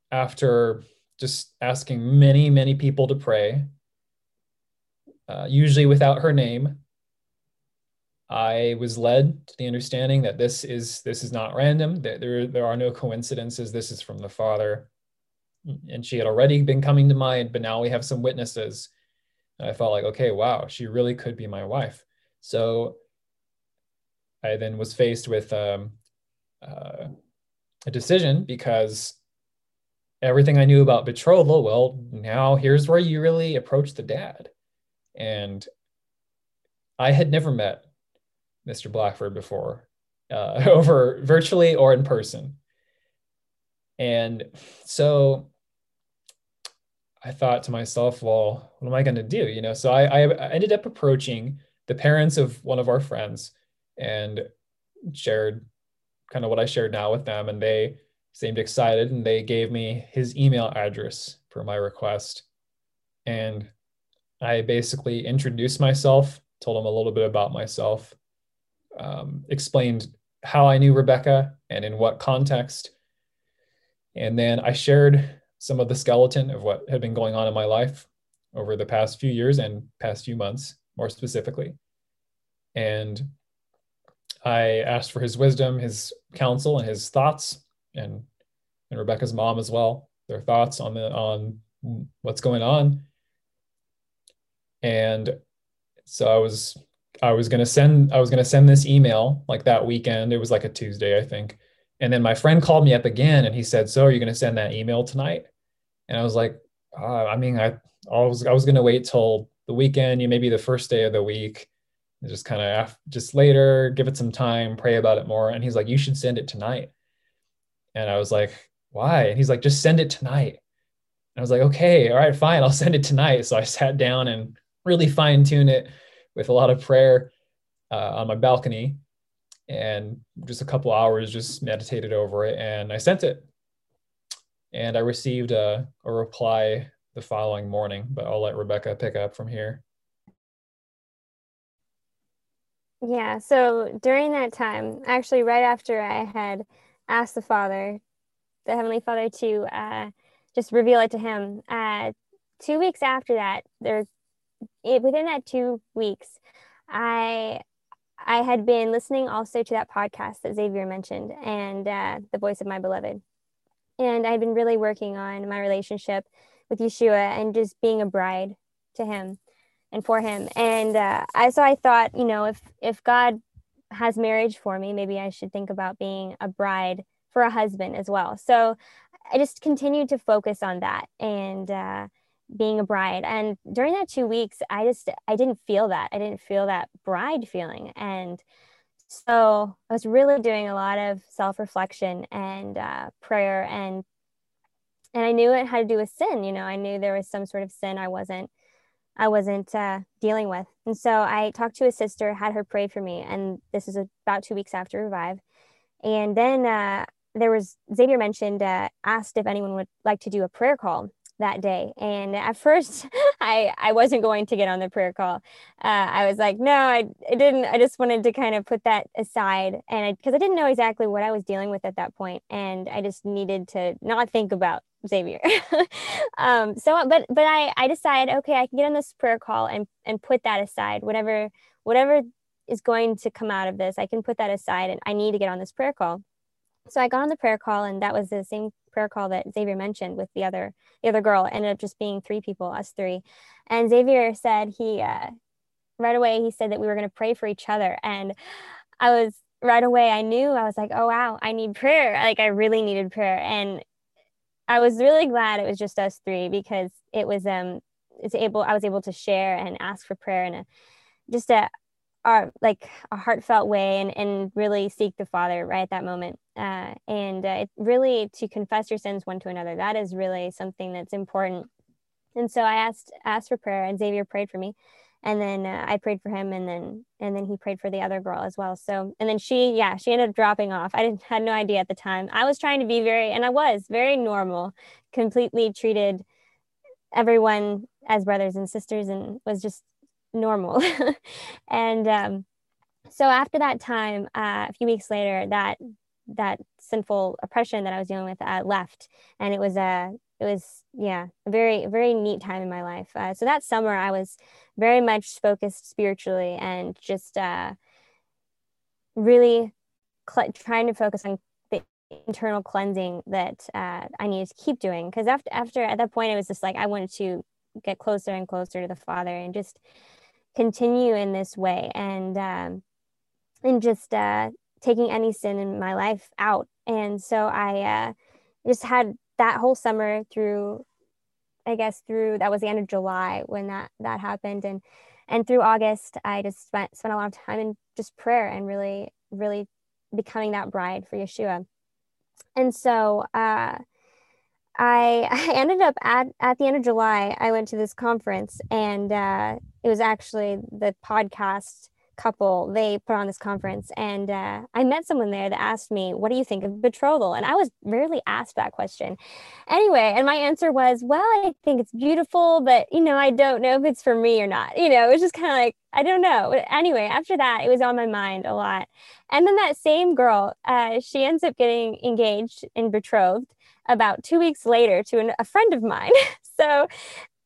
after just asking many, many people to pray, uh, usually without her name, I was led to the understanding that this is this is not random. That there there are no coincidences. This is from the Father, and she had already been coming to mind, but now we have some witnesses. And I felt like, okay, wow, she really could be my wife. So I then was faced with um, uh, a decision because everything I knew about betrothal, well, now here's where you really approach the dad. And I had never met Mr. Blackford before, uh, over virtually or in person. And so I thought to myself, well, what am I going to do? You know, so I, I ended up approaching the parents of one of our friends and shared kind of what I shared now with them. And they seemed excited and they gave me his email address for my request. And I basically introduced myself, told him a little bit about myself, um, explained how I knew Rebecca and in what context. And then I shared some of the skeleton of what had been going on in my life over the past few years and past few months, more specifically. And I asked for his wisdom, his counsel, and his thoughts, and and Rebecca's mom as well, their thoughts on the on what's going on. And so I was I was gonna send I was gonna send this email like that weekend. It was like a Tuesday, I think. And then my friend called me up again and he said, "So are you gonna send that email tonight?" And I was like, uh, "I mean, I, I was I was gonna wait till the weekend, you maybe the first day of the week, just kind of just later, give it some time, pray about it more." And he's like, "You should send it tonight." And I was like, "Why?" And he's like, "Just send it tonight." And I was like, "Okay, all right, fine, I'll send it tonight." So I sat down and really fine tune it with a lot of prayer uh, on my balcony and just a couple hours just meditated over it and I sent it. And I received a, a reply the following morning, but I'll let Rebecca pick up from here. Yeah, so during that time, actually, right after I had asked the Father, the Heavenly Father, to uh, just reveal it to him, uh, two weeks after that, there it, within that two weeks, I I had been listening also to that podcast that Xavier mentioned and uh, the voice of my beloved, and I'd been really working on my relationship with Yeshua and just being a bride to Him and for Him. And uh, I so I thought, you know, if if God has marriage for me, maybe I should think about being a bride for a husband as well. So I just continued to focus on that and. Uh, being a bride and during that two weeks i just i didn't feel that i didn't feel that bride feeling and so i was really doing a lot of self-reflection and uh, prayer and and i knew it had to do with sin you know i knew there was some sort of sin i wasn't i wasn't uh, dealing with. And so i talked to a sister had her pray for me and this is about two weeks after revive. And then uh, there was xavier mentioned uh, asked if anyone would like to do a prayer call that day. And at first, I I wasn't going to get on the prayer call. Uh, I was like, no, I, I didn't. I just wanted to kind of put that aside, and because I, I, didn't know exactly what I was dealing with at that point, and I just needed to not think about Xavier. um, so, but but I I decided, okay, I can get on this prayer call and and put that aside, whatever whatever is going to come out of this, I can put that aside and I need to get on this prayer call. So I got on the prayer call and that was the same prayer call that Xavier mentioned with the other the other girl. It ended up just being three people, us three. And Xavier said he uh, right away he said that we were going to pray for each other and I was right away I knew I was like, "Oh wow, I need prayer." Like I really needed prayer and I was really glad it was just us three because it was um it's able I was able to share and ask for prayer and a just a our like a heartfelt way and, and really seek the father right at that moment. Uh, and uh, really to confess your sins one to another that is really something that's important. And so i asked asked for prayer and xavier prayed for me. And then uh, i prayed for him and then and then he prayed for the other girl as well. So and then she yeah she ended up dropping off. I didn't had no idea at the time. I was trying to be very and i was very normal completely treated everyone as brothers and sisters and was just normal. and um, so after that time, uh, a few weeks later, that that sinful oppression that I was dealing with uh, left, and it was a it was yeah a very very neat time in my life. Uh, so that summer, I was very much focused spiritually and just uh, really cl- trying to focus on the internal cleansing that uh, I needed to keep doing. Because after after at that point, it was just like I wanted to get closer and closer to the Father and just continue in this way and um, and just uh, taking any sin in my life out. And so I uh, just had that whole summer through, I guess through that was the end of July when that that happened, and and through August I just spent spent a lot of time in just prayer and really really becoming that bride for Yeshua. And so uh, I, ended up at, at the end of July, I went to this conference and uh, it was actually the podcast couple they put on this conference and uh, i met someone there that asked me what do you think of betrothal? And i was rarely asked that question. Anyway and my answer was well i think it's beautiful but you know i don't know if it's for me or not. You know it was just kind of like i don't know. Anyway after that it was on my mind a lot. And then that same girl uh, she ends up getting engaged and betrothed about two weeks later to an, a friend of mine. so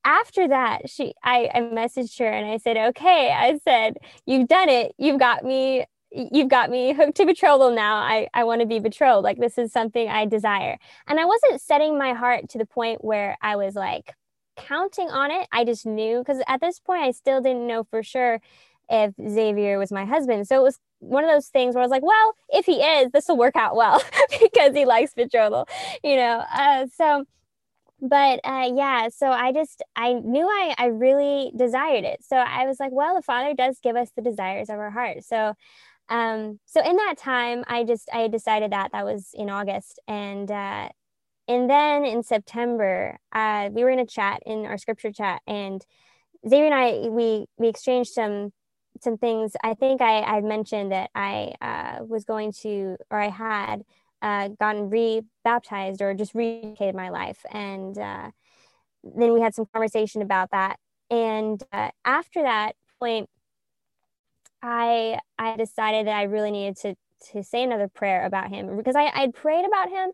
after that, she I, I messaged her and I said, okay, I said, you've done it. You've got me you've got me hooked to betrothal now. I, I want to be betrothed. Like this is something I desire. And I wasn't setting my heart to the point where I was like counting on it. I just knew because at this point I still didn't know for sure if Xavier was my husband. So it was one of those things where I was like, well, if he is, this will work out well because he likes betrothal, you know. Uh, so, but uh, yeah, so I just I knew I I really desired it. So I was like, well, the Father does give us the desires of our heart. So, um, so in that time, I just I decided that that was in August, and uh, and then in September, uh, we were in a chat in our scripture chat, and Xavier and I we we exchanged some some things. I think I, I mentioned that I uh, was going to, or I had uh, gotten re-baptized or just rededicated my life. And uh, then we had some conversation about that. And uh, after that point, I I decided that I really needed to to say another prayer about him because I I'd prayed about him,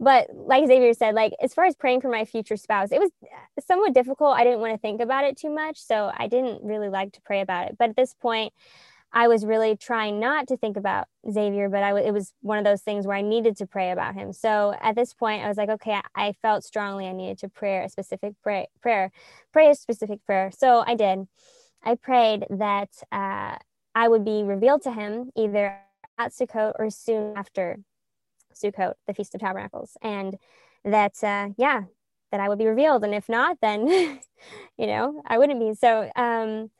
but like Xavier said, like as far as praying for my future spouse, it was somewhat difficult. I didn't want to think about it too much, so I didn't really like to pray about it. But at this point, I was really trying not to think about Xavier, but I w- it was one of those things where I needed to pray about him. So at this point, I was like, okay, I, I felt strongly I needed to pray a specific pray- prayer, pray a specific prayer. So I did. I prayed that uh, I would be revealed to him either at Sukkot or soon after Sukkot, the Feast of Tabernacles, and that uh, yeah, that I would be revealed, and if not, then you know I wouldn't be. So um,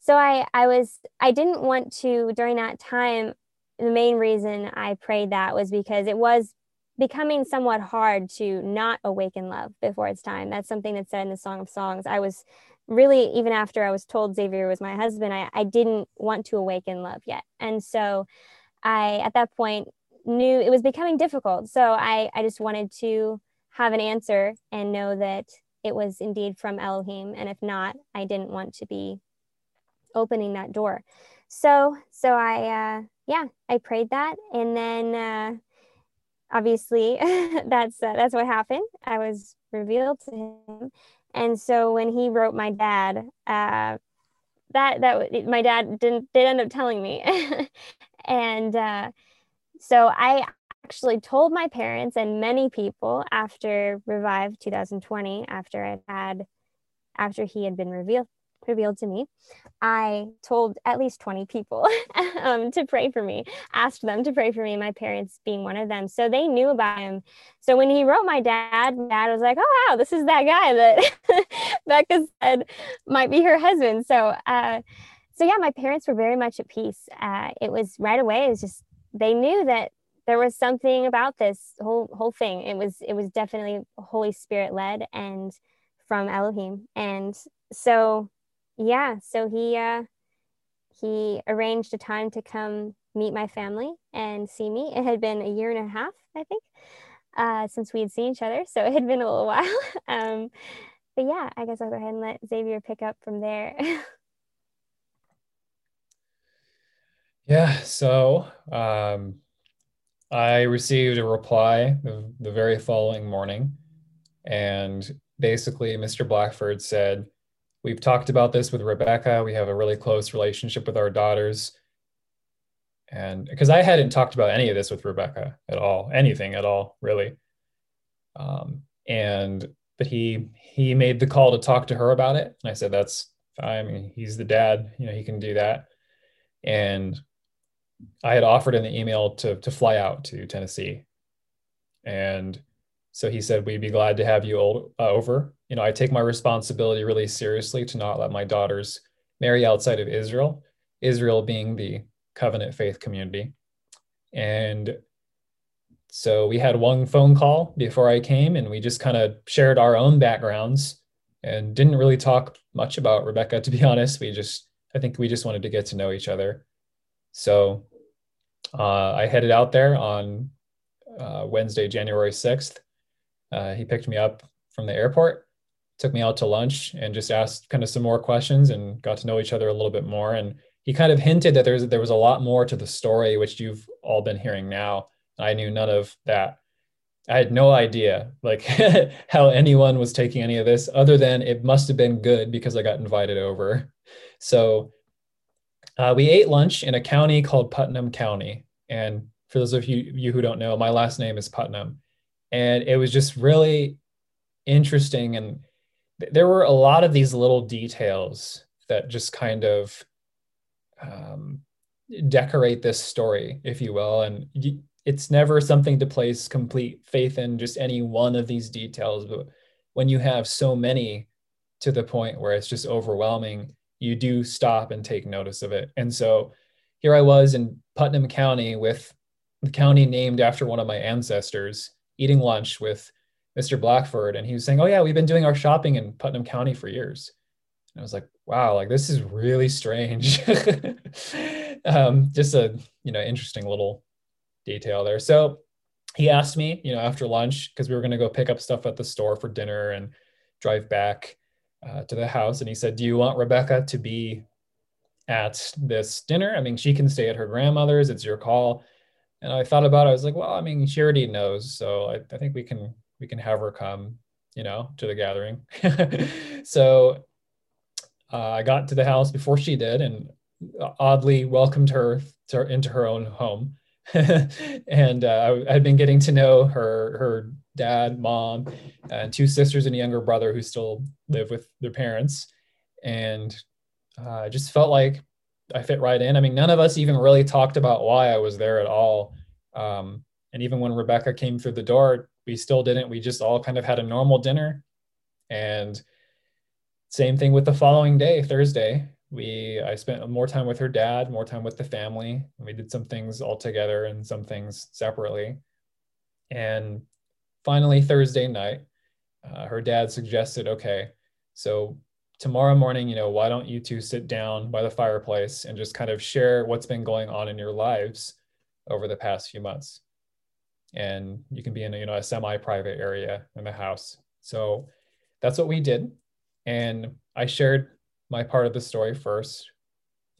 so I I was I didn't want to during that time. The main reason I prayed that was because it was becoming somewhat hard to not awaken love before it's time. That's something that's said in the Song of Songs. I was really even after I was told Xavier was my husband, I, I didn't want to awaken love yet. And so I at that point knew it was becoming difficult. So I, I just wanted to have an answer and know that it was indeed from Elohim. And if not, I didn't want to be opening that door. So, so I, uh, yeah, I prayed that. And then, uh, obviously that's, uh, that's what happened. I was revealed to him. And so when he wrote my dad, uh, that that my dad didn't did end up telling me, and uh, so I actually told my parents and many people after Revive 2020, after I had after he had been revealed revealed to me, I told at least 20 people um, to pray for me, asked them to pray for me, my parents being one of them. So they knew about him. So when he wrote my dad, my dad was like, oh, wow, this is that guy that Becca said might be her husband. So, uh, so yeah, my parents were very much at peace. Uh, it was right away. It was just, they knew that there was something about this whole whole thing. It was it was definitely Holy Spirit led and from Elohim. And so yeah, so he uh, he arranged a time to come meet my family and see me. It had been a year and a half, I think, uh, since we had seen each other, so it had been a little while. um, but yeah, I guess I'll go ahead and let Xavier pick up from there. yeah, so um, I received a reply the, the very following morning, and basically, Mr. Blackford said We've talked about this with Rebecca. We have a really close relationship with our daughters. And because I hadn't talked about any of this with Rebecca at all, anything at all, really. Um, and but he he made the call to talk to her about it. And I said, that's fine. I mean, he's the dad, you know, he can do that. And I had offered in the email to to fly out to Tennessee. And so he said, we'd be glad to have you old, uh, over you know, I take my responsibility really seriously to not let my daughters marry outside of Israel, Israel being the covenant faith community. And so we had one phone call before I came, and we just kind of shared our own backgrounds and didn't really talk much about Rebecca, to be honest. We just, I think we just wanted to get to know each other. So uh, I headed out there on uh, Wednesday, January 6th. Uh, he picked me up from the airport took me out to lunch and just asked kind of some more questions and got to know each other a little bit more. And he kind of hinted that there's there was a lot more to the story, which you've all been hearing now. I knew none of that. I had no idea like how anyone was taking any of this, other than it must have been good because I got invited over. So uh, we ate lunch in a county called Putnam County. And for those of you, you who don't know, my last name is Putnam. And it was just really interesting and there were a lot of these little details that just kind of um, decorate this story, if you will. And it's never something to place complete faith in just any one of these details. But when you have so many to the point where it's just overwhelming, you do stop and take notice of it. And so here I was in Putnam County with the county named after one of my ancestors, eating lunch with Mr. Blackford, and he was saying, "Oh yeah, we've been doing our shopping in Putnam County for years." And I was like, "Wow, like this is really strange." um, just a you know interesting little detail there. So he asked me, you know, after lunch because we were going to go pick up stuff at the store for dinner and drive back uh, to the house, and he said, "Do you want Rebecca to be at this dinner? I mean, she can stay at her grandmother's. It's your call." And I thought about it. I was like, well, I mean, she already knows, so I, I think we can we can have her come, you know, to the gathering. so uh, I got to the house before she did and oddly welcomed her to, into her own home. and uh, I had been getting to know her, her dad, mom, and two sisters and a younger brother who still live with their parents. And uh, just felt like I fit right in. I mean, none of us even really talked about why I was there at all. Um, and even when Rebecca came through the door, we still didn't. We just all kind of had a normal dinner. And same thing with the following day, Thursday. We I spent more time with her dad, more time with the family. we did some things all together and some things separately. And finally, Thursday night, uh, her dad suggested, okay, so tomorrow morning, you know, why don't you two sit down by the fireplace and just kind of share what's been going on in your lives over the past few months? and you can be in a, you know a semi-private area in the house. So that's what we did, and I shared my part of the story first,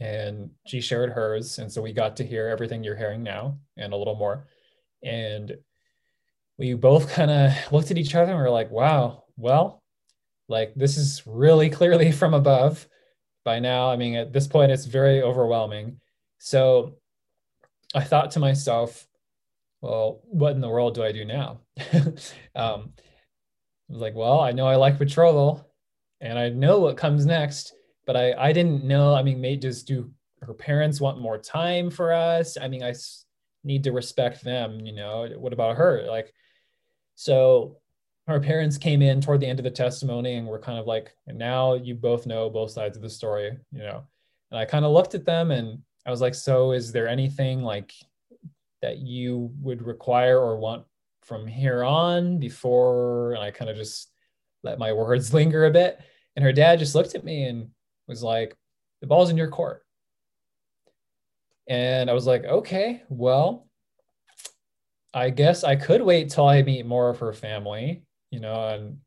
and she shared hers, and so we got to hear everything you're hearing now and a little more, and we both kind of looked at each other and we are like, wow, well, like this is really clearly from above. by now. I mean, at this point, it's very overwhelming. So I thought to myself, well, what in the world do I do now? um, I was like, well, I know I like betrothal and I know what comes next, but I, I didn't know. I mean, may just do her parents want more time for us? I mean, I need to respect them, you know, what about her? Like, so our parents came in toward the end of the testimony and we're kind of like, and now you both know both sides of the story, you know. And I kind of looked at them and I was like, so is there anything like that you would require or want from here on before? And I kind of just let my words linger a bit. And her dad just looked at me and was like, the ball's in your court. And I was like, okay, well, I guess I could wait till I meet more of her family you know, and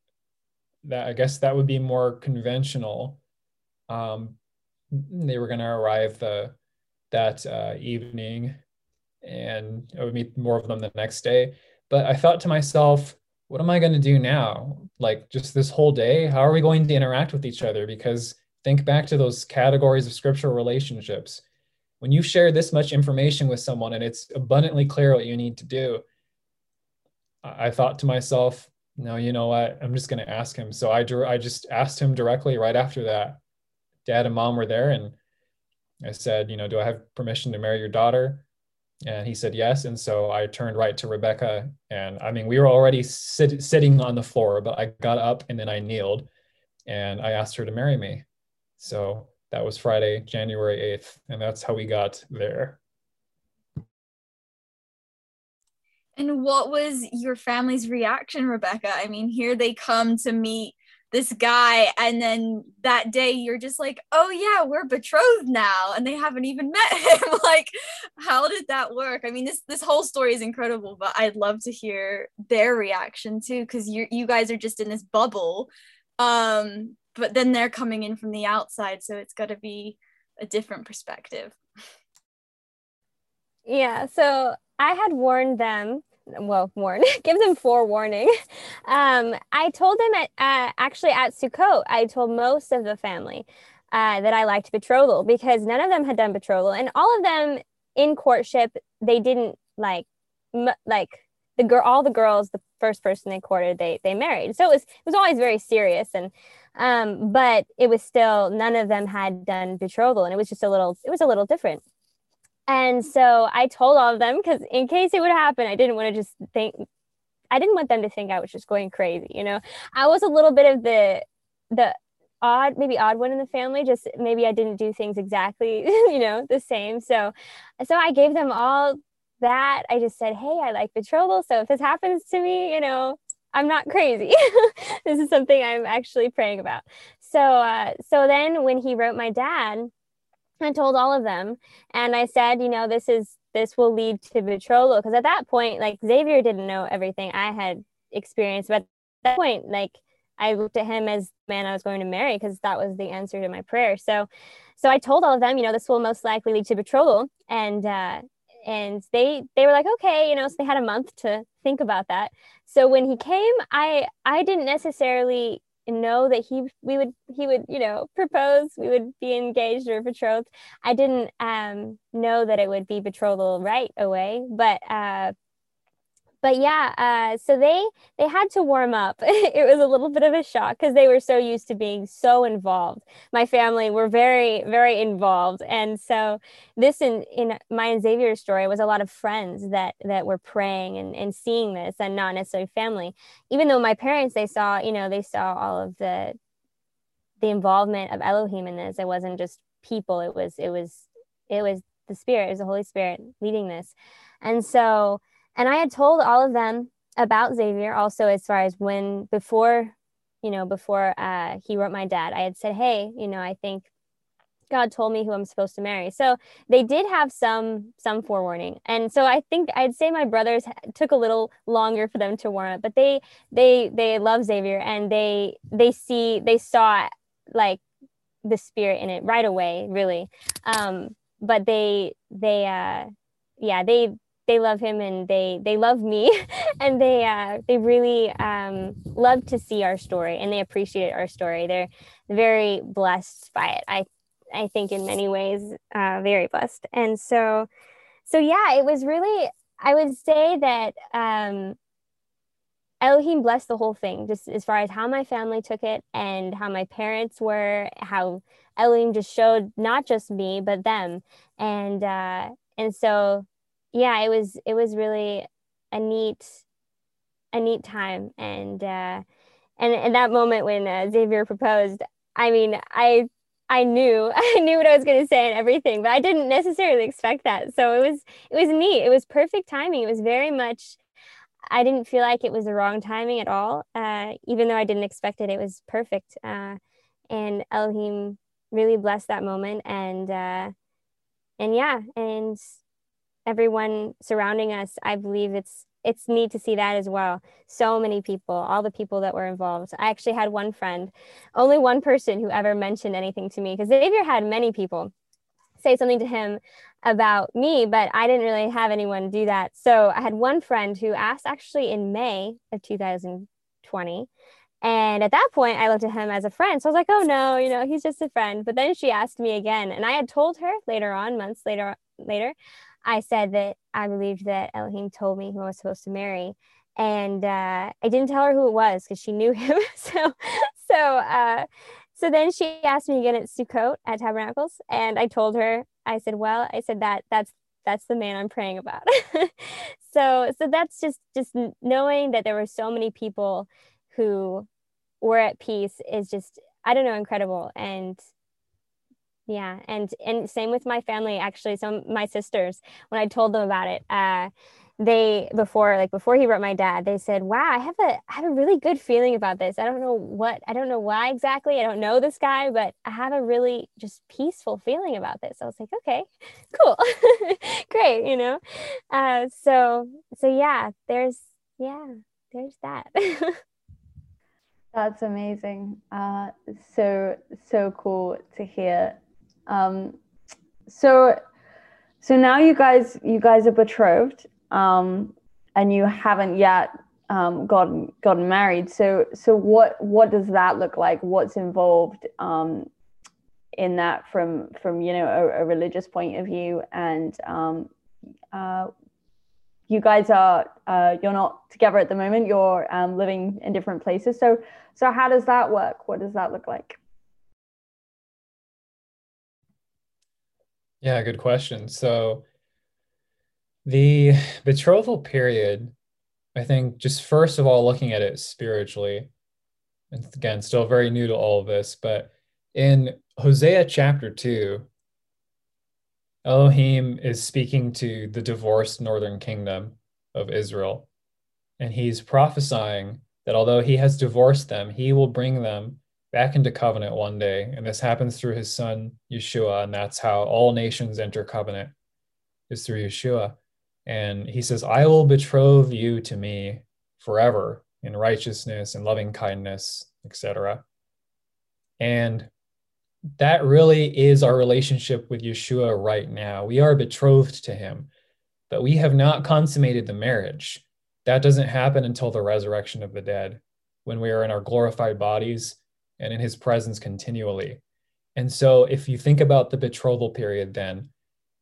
that I guess that would be more conventional. Um, they were going to arrive the that uh, evening, and I would meet more of them the next day. But I thought to myself, what am I going to do now? Like just this whole day, how are we going to interact with each other? Because think back to those categories of scriptural relationships. When you share this much information with someone and it's abundantly clear what you need to do, I thought to myself, no, you know what? I'm just going to ask him. So I drew, I just asked him directly right after that. Dad and mom were there, and I said, you know, do I have permission to marry your daughter? And he said yes. And so I turned right to Rebecca, and I mean, we were already sit, sitting on the floor, but I got up and then I kneeled, and I asked her to marry me. So that was Friday, January 8th, and that's how we got there. And what was your family's reaction, Rebecca? I mean, here they come to meet this guy, and then that day you're just like, oh, yeah, we're betrothed now, and they haven't even met him. like, how did that work? I mean, this this whole story is incredible, but I'd love to hear their reaction too, because you you guys are just in this bubble. Um, but then they're coming in from the outside, so it's got to be a different perspective. Yeah, so I had warned them, well, warn, give them forewarning. Um, I told them at uh, actually at Sukkot, I told most of the family uh, that I liked betrothal because none of them had done betrothal, and all of them in courtship they didn't like m- like the girl all the girls the first person they courted they they married so it was it was always very serious and um but it was still none of them had done betrothal and it was just a little it was a little different and so I told all of them because in case it would happen, I didn't want to just think I didn't want them to think I was just going crazy, you know. I was a little bit of the the odd, maybe odd one in the family, just maybe I didn't do things exactly, you know, the same. So so I gave them all that. I just said, Hey, I like betrothal. So if this happens to me, you know, I'm not crazy. this is something I'm actually praying about. So uh so then when he wrote my dad, I told all of them, and I said, you know, this is this will lead to betrothal because at that point, like Xavier didn't know everything I had experienced, but at that point, like I looked at him as the man I was going to marry because that was the answer to my prayer. So, so I told all of them, you know, this will most likely lead to betrothal, and uh, and they they were like, okay, you know, so they had a month to think about that. So when he came, I I didn't necessarily know that he we would he would you know propose we would be engaged or betrothed i didn't um know that it would be betrothal right away but uh but yeah uh, so they they had to warm up. It was a little bit of a shock because they were so used to being so involved. My family were very very involved and so this in in my and xavier's story was a lot of friends that that were praying and, and seeing this and not necessarily family. Even though my parents they saw you know they saw all of the the involvement of elohim in this it wasn't just people it was it was it was the spirit it was the holy spirit leading this. And so and I had told all of them about Xavier also as far as when before, you know, before uh, he wrote my dad, I had said, hey, you know, I think God told me who I'm supposed to marry. So they did have some some forewarning. And so I think I'd say my brothers took a little longer for them to warm up, but they they they love Xavier and they they see they saw like the spirit in it right away, really. Um but they they uh yeah, they they love him and they they love me. And they uh, they really um, love to see our story and they appreciate our story. They're very blessed by it. I I think in many ways, uh, very blessed. And so, so yeah, it was really, I would say that um, Elohim blessed the whole thing, just as far as how my family took it and how my parents were, how Elohim just showed not just me but them, and uh, and so yeah, it was it was really a neat a neat time, and uh, and in that moment when uh, Xavier proposed, I mean, I I knew I knew what I was going to say and everything, but I didn't necessarily expect that. So it was it was neat. It was perfect timing. It was very much. I didn't feel like it was the wrong timing at all. Uh, even though I didn't expect it, it was perfect. Uh, and Elohim really blessed that moment, and uh, and yeah, and everyone surrounding us. I believe it's it's neat to see that as well. So many people, all the people that were involved. I actually had one friend, only one person who ever mentioned anything to me because Xavier had many people say something to him about me, but I didn't really have anyone do that. So I had one friend who asked actually in May of 2020. And at that point, I looked at him as a friend. So I was like, oh no, you know, he's just a friend. But then she asked me again. And I had told her later on, months later, later, I said that I believed that Elohim told me who I was supposed to marry. And uh, I didn't tell her who it was because she knew him. so, so, uh, so then she asked me again at Sukkot at Tabernacles, and I told her. I said, "Well, I said that that's that's the man I'm praying about." so, so that's just just knowing that there were so many people who were at peace is just I don't know incredible, and yeah and and same with my family actually some my sisters when i told them about it uh they before like before he wrote my dad they said wow i have a i have a really good feeling about this. I don't know what i don't know why exactly i don't know this guy but i have a really just peaceful feeling about this. I was like okay cool great you know? Uh so so yeah there's yeah there's that. That's amazing. Uh so so cool to hear um, so so now you guys you guys are betrothed um, and you haven't yet um, gotten gotten married. So so what what does that look like? What's involved um, in that from from you know a, a religious point of view? And um, uh, you guys are uh, you're not together at the moment. You're um, living in different places. So so how does that work? What does that look like Yeah, good question. So the betrothal period, I think just first of all, looking at it spiritually, and again, still very new to all of this, but in Hosea chapter 2, Elohim is speaking to the divorced northern kingdom of Israel. And he's prophesying that although he has divorced them, he will bring them back into covenant one day. And this happens through his son, Yeshua. And that's how all nations enter covenant, is through Yeshua. And he says, I will betroth you to me forever in righteousness and loving kindness, etc. And that really is our relationship with Yeshua right now. We are betrothed to him, but we have not consummated the marriage. That doesn't happen until the resurrection of the dead, when we are in our glorified bodies and in his presence continually. And so, if you think about the betrothal period, then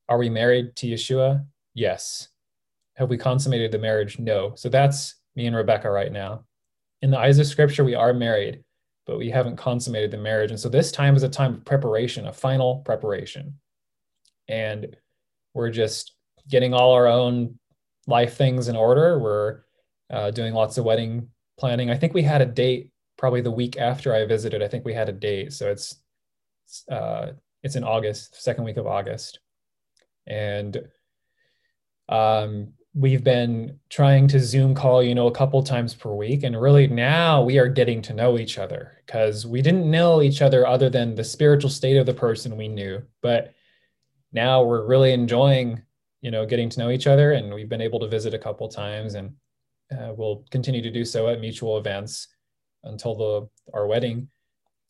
are we married to Yeshua? Yes. Have we consummated the marriage? No. So that's me and Rebecca right now. In the eyes of scripture, we are married, but we haven't consummated the marriage. And so this time is a time of preparation, a final preparation. And we're just getting all our own life things in order. We're uh, doing lots of wedding planning. I think we had a date probably the week after I visited. I think we had a date, so it's uh, it's in August, second week of August, and um, we've been trying to Zoom call, you know, a couple times per week, and really now we are getting to know each other because we didn't know each other other than the spiritual state of the person we knew, but now we're really enjoying, you know, getting to know each other, and we've been able to visit a couple times, and uh, we'll continue to do so at mutual events until the our wedding.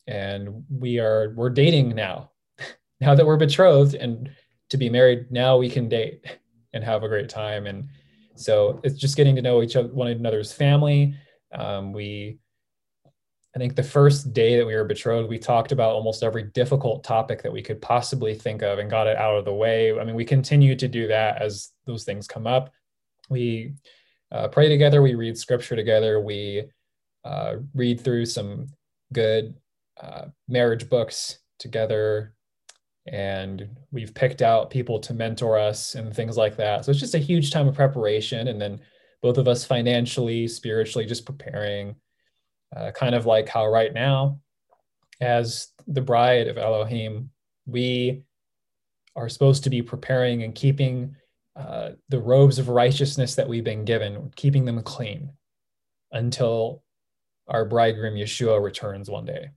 And we are we're dating now. Now that we're betrothed and to be married now we can date and have a great time. And so it's just getting to know each other one another's family. Um, we I think the first day that we were betrothed, we talked about almost every difficult topic that we could possibly think of and got it out of the way. I mean, we continue to do that as those things come up. We uh, pray together, we read scripture together, we uh, read through some good uh, marriage books together, and we've picked out people to mentor us and things like that. So it's just a huge time of preparation. And then both of us financially, spiritually, just preparing, uh, kind of like how right now, as the bride of Elohim, we are supposed to be preparing and keeping uh, the robes of righteousness that we've been given, keeping them clean until our bridegroom Yeshua returns one day.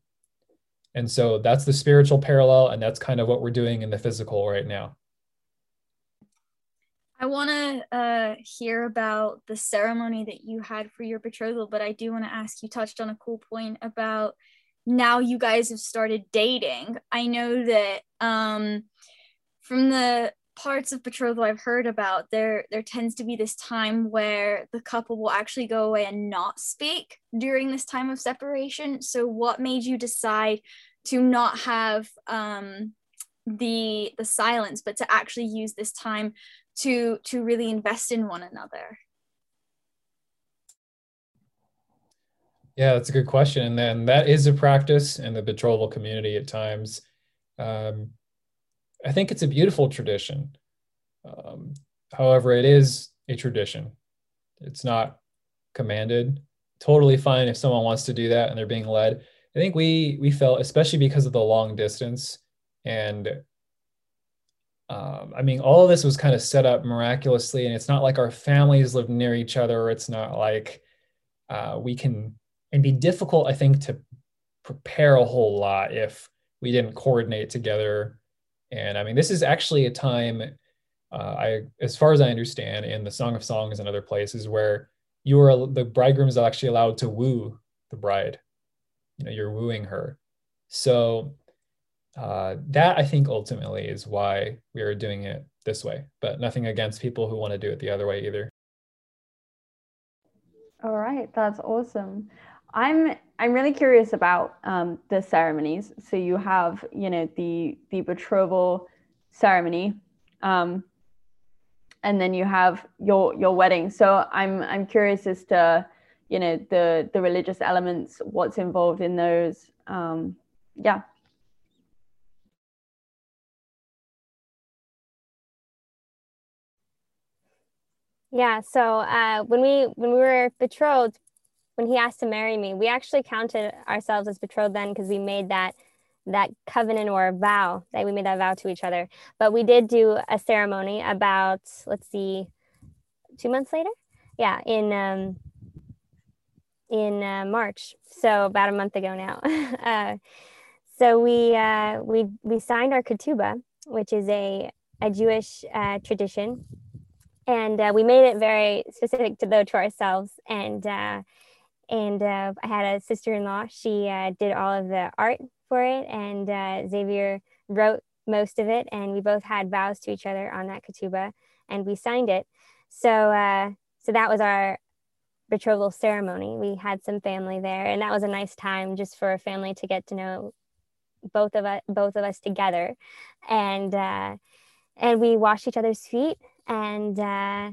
And so that's the spiritual parallel, and that's kind of what we're doing in the physical right now. I want to uh, hear about the ceremony that you had for your betrothal, but I do want to ask you touched on a cool point about now you guys have started dating. I know that um, from the parts of betrothal I've heard about, there there tends to be this time where the couple will actually go away and not speak during this time of separation. So, what made you decide to not have um, the the silence, but to actually use this time to to really invest in one another? Yeah, that's a good question. And then that is a practice in the betrothal community at times. Um, I think it's a beautiful tradition. Um, however, it is a tradition. It's not commanded. Totally fine if someone wants to do that and they're being led. I think we we felt, especially because of the long distance, and um, I mean, all of this was kind of set up miraculously, and it's not like our families live near each other. It's not like uh, we can. It'd be difficult, I think, to prepare a whole lot if we didn't coordinate together and I mean, this is actually a time, uh, I, as far as I understand, in the Song of Songs and other places where you are the bridegroom is actually allowed to woo the bride. You know, you're wooing her. So uh, that I think ultimately is why we are doing it this way. But nothing against people who want to do it the other way either. All right, that's awesome. I'm I'm really curious about um, the ceremonies. So you have, you know, the the betrothal ceremony, um, and then you have your your wedding. So I'm I'm curious as to, you know, the the religious elements, what's involved in those. Um, yeah. Yeah. So uh, when we when we were betrothed, when he asked to marry me, we actually counted ourselves as betrothed then because we made that that covenant or vow that we made that vow to each other. But we did do a ceremony about let's see, two months later, yeah, in um, in uh, March, so about a month ago now. uh, so we uh, we we signed our ketubah, which is a a Jewish uh, tradition, and uh, we made it very specific to though to ourselves and uh, and uh, I had a sister-in-law. She uh, did all of the art for it, and uh, Xavier wrote most of it. And we both had vows to each other on that ketubah, and we signed it. So, uh, so that was our betrothal ceremony. We had some family there, and that was a nice time just for a family to get to know both of us, both of us together, and uh, and we washed each other's feet, and uh,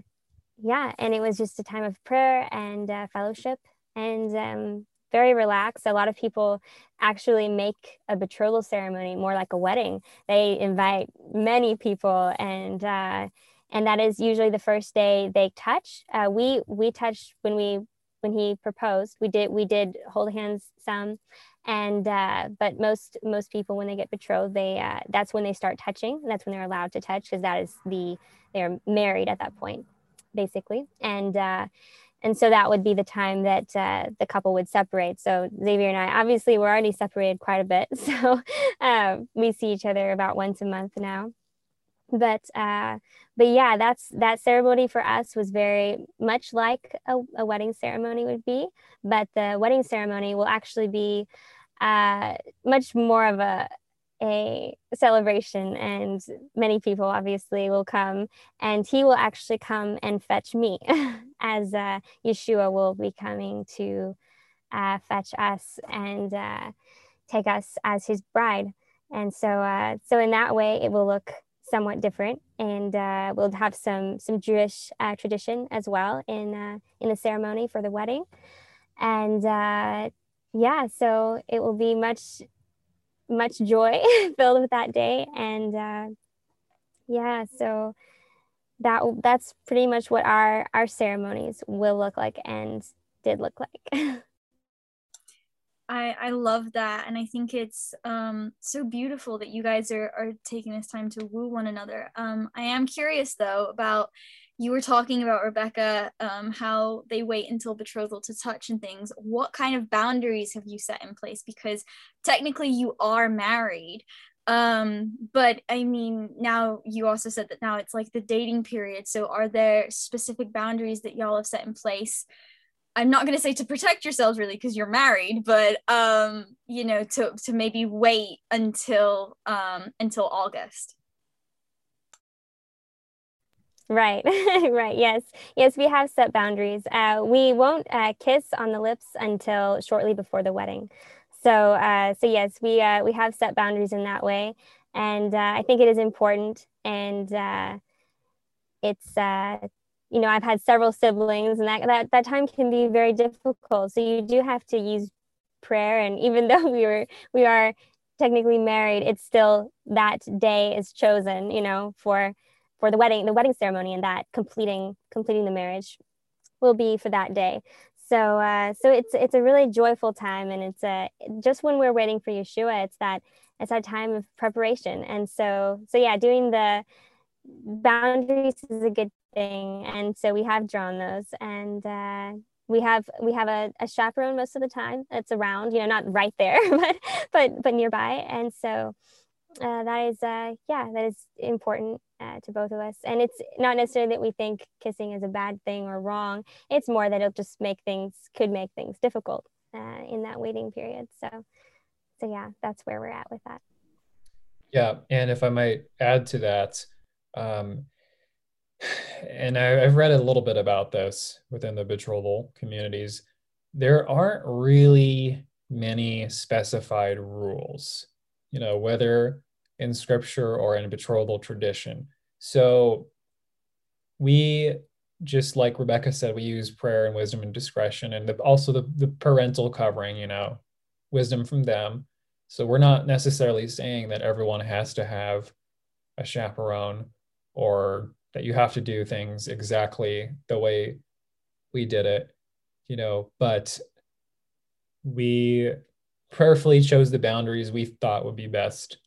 yeah, and it was just a time of prayer and fellowship and um, very relaxed. A lot of people actually make a betrothal ceremony more like a wedding. They invite many people, and uh, and that is usually the first day they touch. Uh, we we touched when we when he proposed. We did we did hold hands some, and uh, but most most people when they get betrothed, they uh, that's when they start touching. That's when they're allowed to touch because that is the they're married at that point, basically, and uh, and so that would be the time that uh, the couple would separate. So xavier and i obviously we're already separated quite a bit. So uh, we see each other about once a month now. But uh, but yeah that's that ceremony for us was very much like a, a wedding ceremony would be. But the wedding ceremony will actually be uh, much more of a a celebration and many people obviously will come and he will actually come and fetch me as uh, yeshua will be coming to uh, fetch us and uh, take us as his bride. And so, uh, so in that way, it will look somewhat different, and uh, we'll have some some Jewish uh, tradition as well in in the ceremony for the wedding. And yeah, so it will be much much joy filled with that day, and uh, yeah, so that that's pretty much what our our ceremonies will look like and did look like. I, I love that and I think it's um, so beautiful that you guys are, are taking this time to woo one another. Um, I am curious though about you were talking about Rebecca um, how they wait until betrothal to touch and things. What kind of boundaries have you set in place? Because technically you are married, um but i mean now you also said that now it's like the dating period so are there specific boundaries that y'all have set in place I'm not going to say to protect yourselves really because you're married, but um, you know, to to maybe wait until um until August. Right, right. Yes, yes. We have set boundaries. Uh, we won't uh, kiss on the lips until shortly before the wedding. So, uh, so yes, we uh, we have set boundaries in that way, and uh, I think it is important. And uh, it's you know, I've had several siblings and that, that, that time can be very difficult. So you do have to use prayer. And even though we were, we are technically married, it's still that day is chosen, you know, for, for the wedding, the wedding ceremony and that completing, completing the marriage will be for that day. So, uh, so it's, it's a really joyful time and it's a, just when we're waiting for Yeshua, it's that, it's that time of preparation. And so, so yeah, doing the, boundaries is a good thing and so we have drawn those and uh, we have we have a, a chaperone most of the time it's around you know not right there but but but nearby and so uh, that is uh, yeah that is important uh, to both of us and it's not necessarily that we think kissing is a bad thing or wrong it's more that it'll just make things could make things difficult uh, in that waiting period so so yeah that's where we're at with that yeah and if i might add to that um, and I, have read a little bit about this within the betrothal communities. There aren't really many specified rules, you know, whether in scripture or in betrothal tradition. So we just like Rebecca said, we use prayer and wisdom and discretion, and the, also the, the parental covering, you know, wisdom from them. So we're not necessarily saying that everyone has to have a chaperone or that you have to do things exactly the way we did it, you know, but we prayerfully chose the boundaries we thought would be best.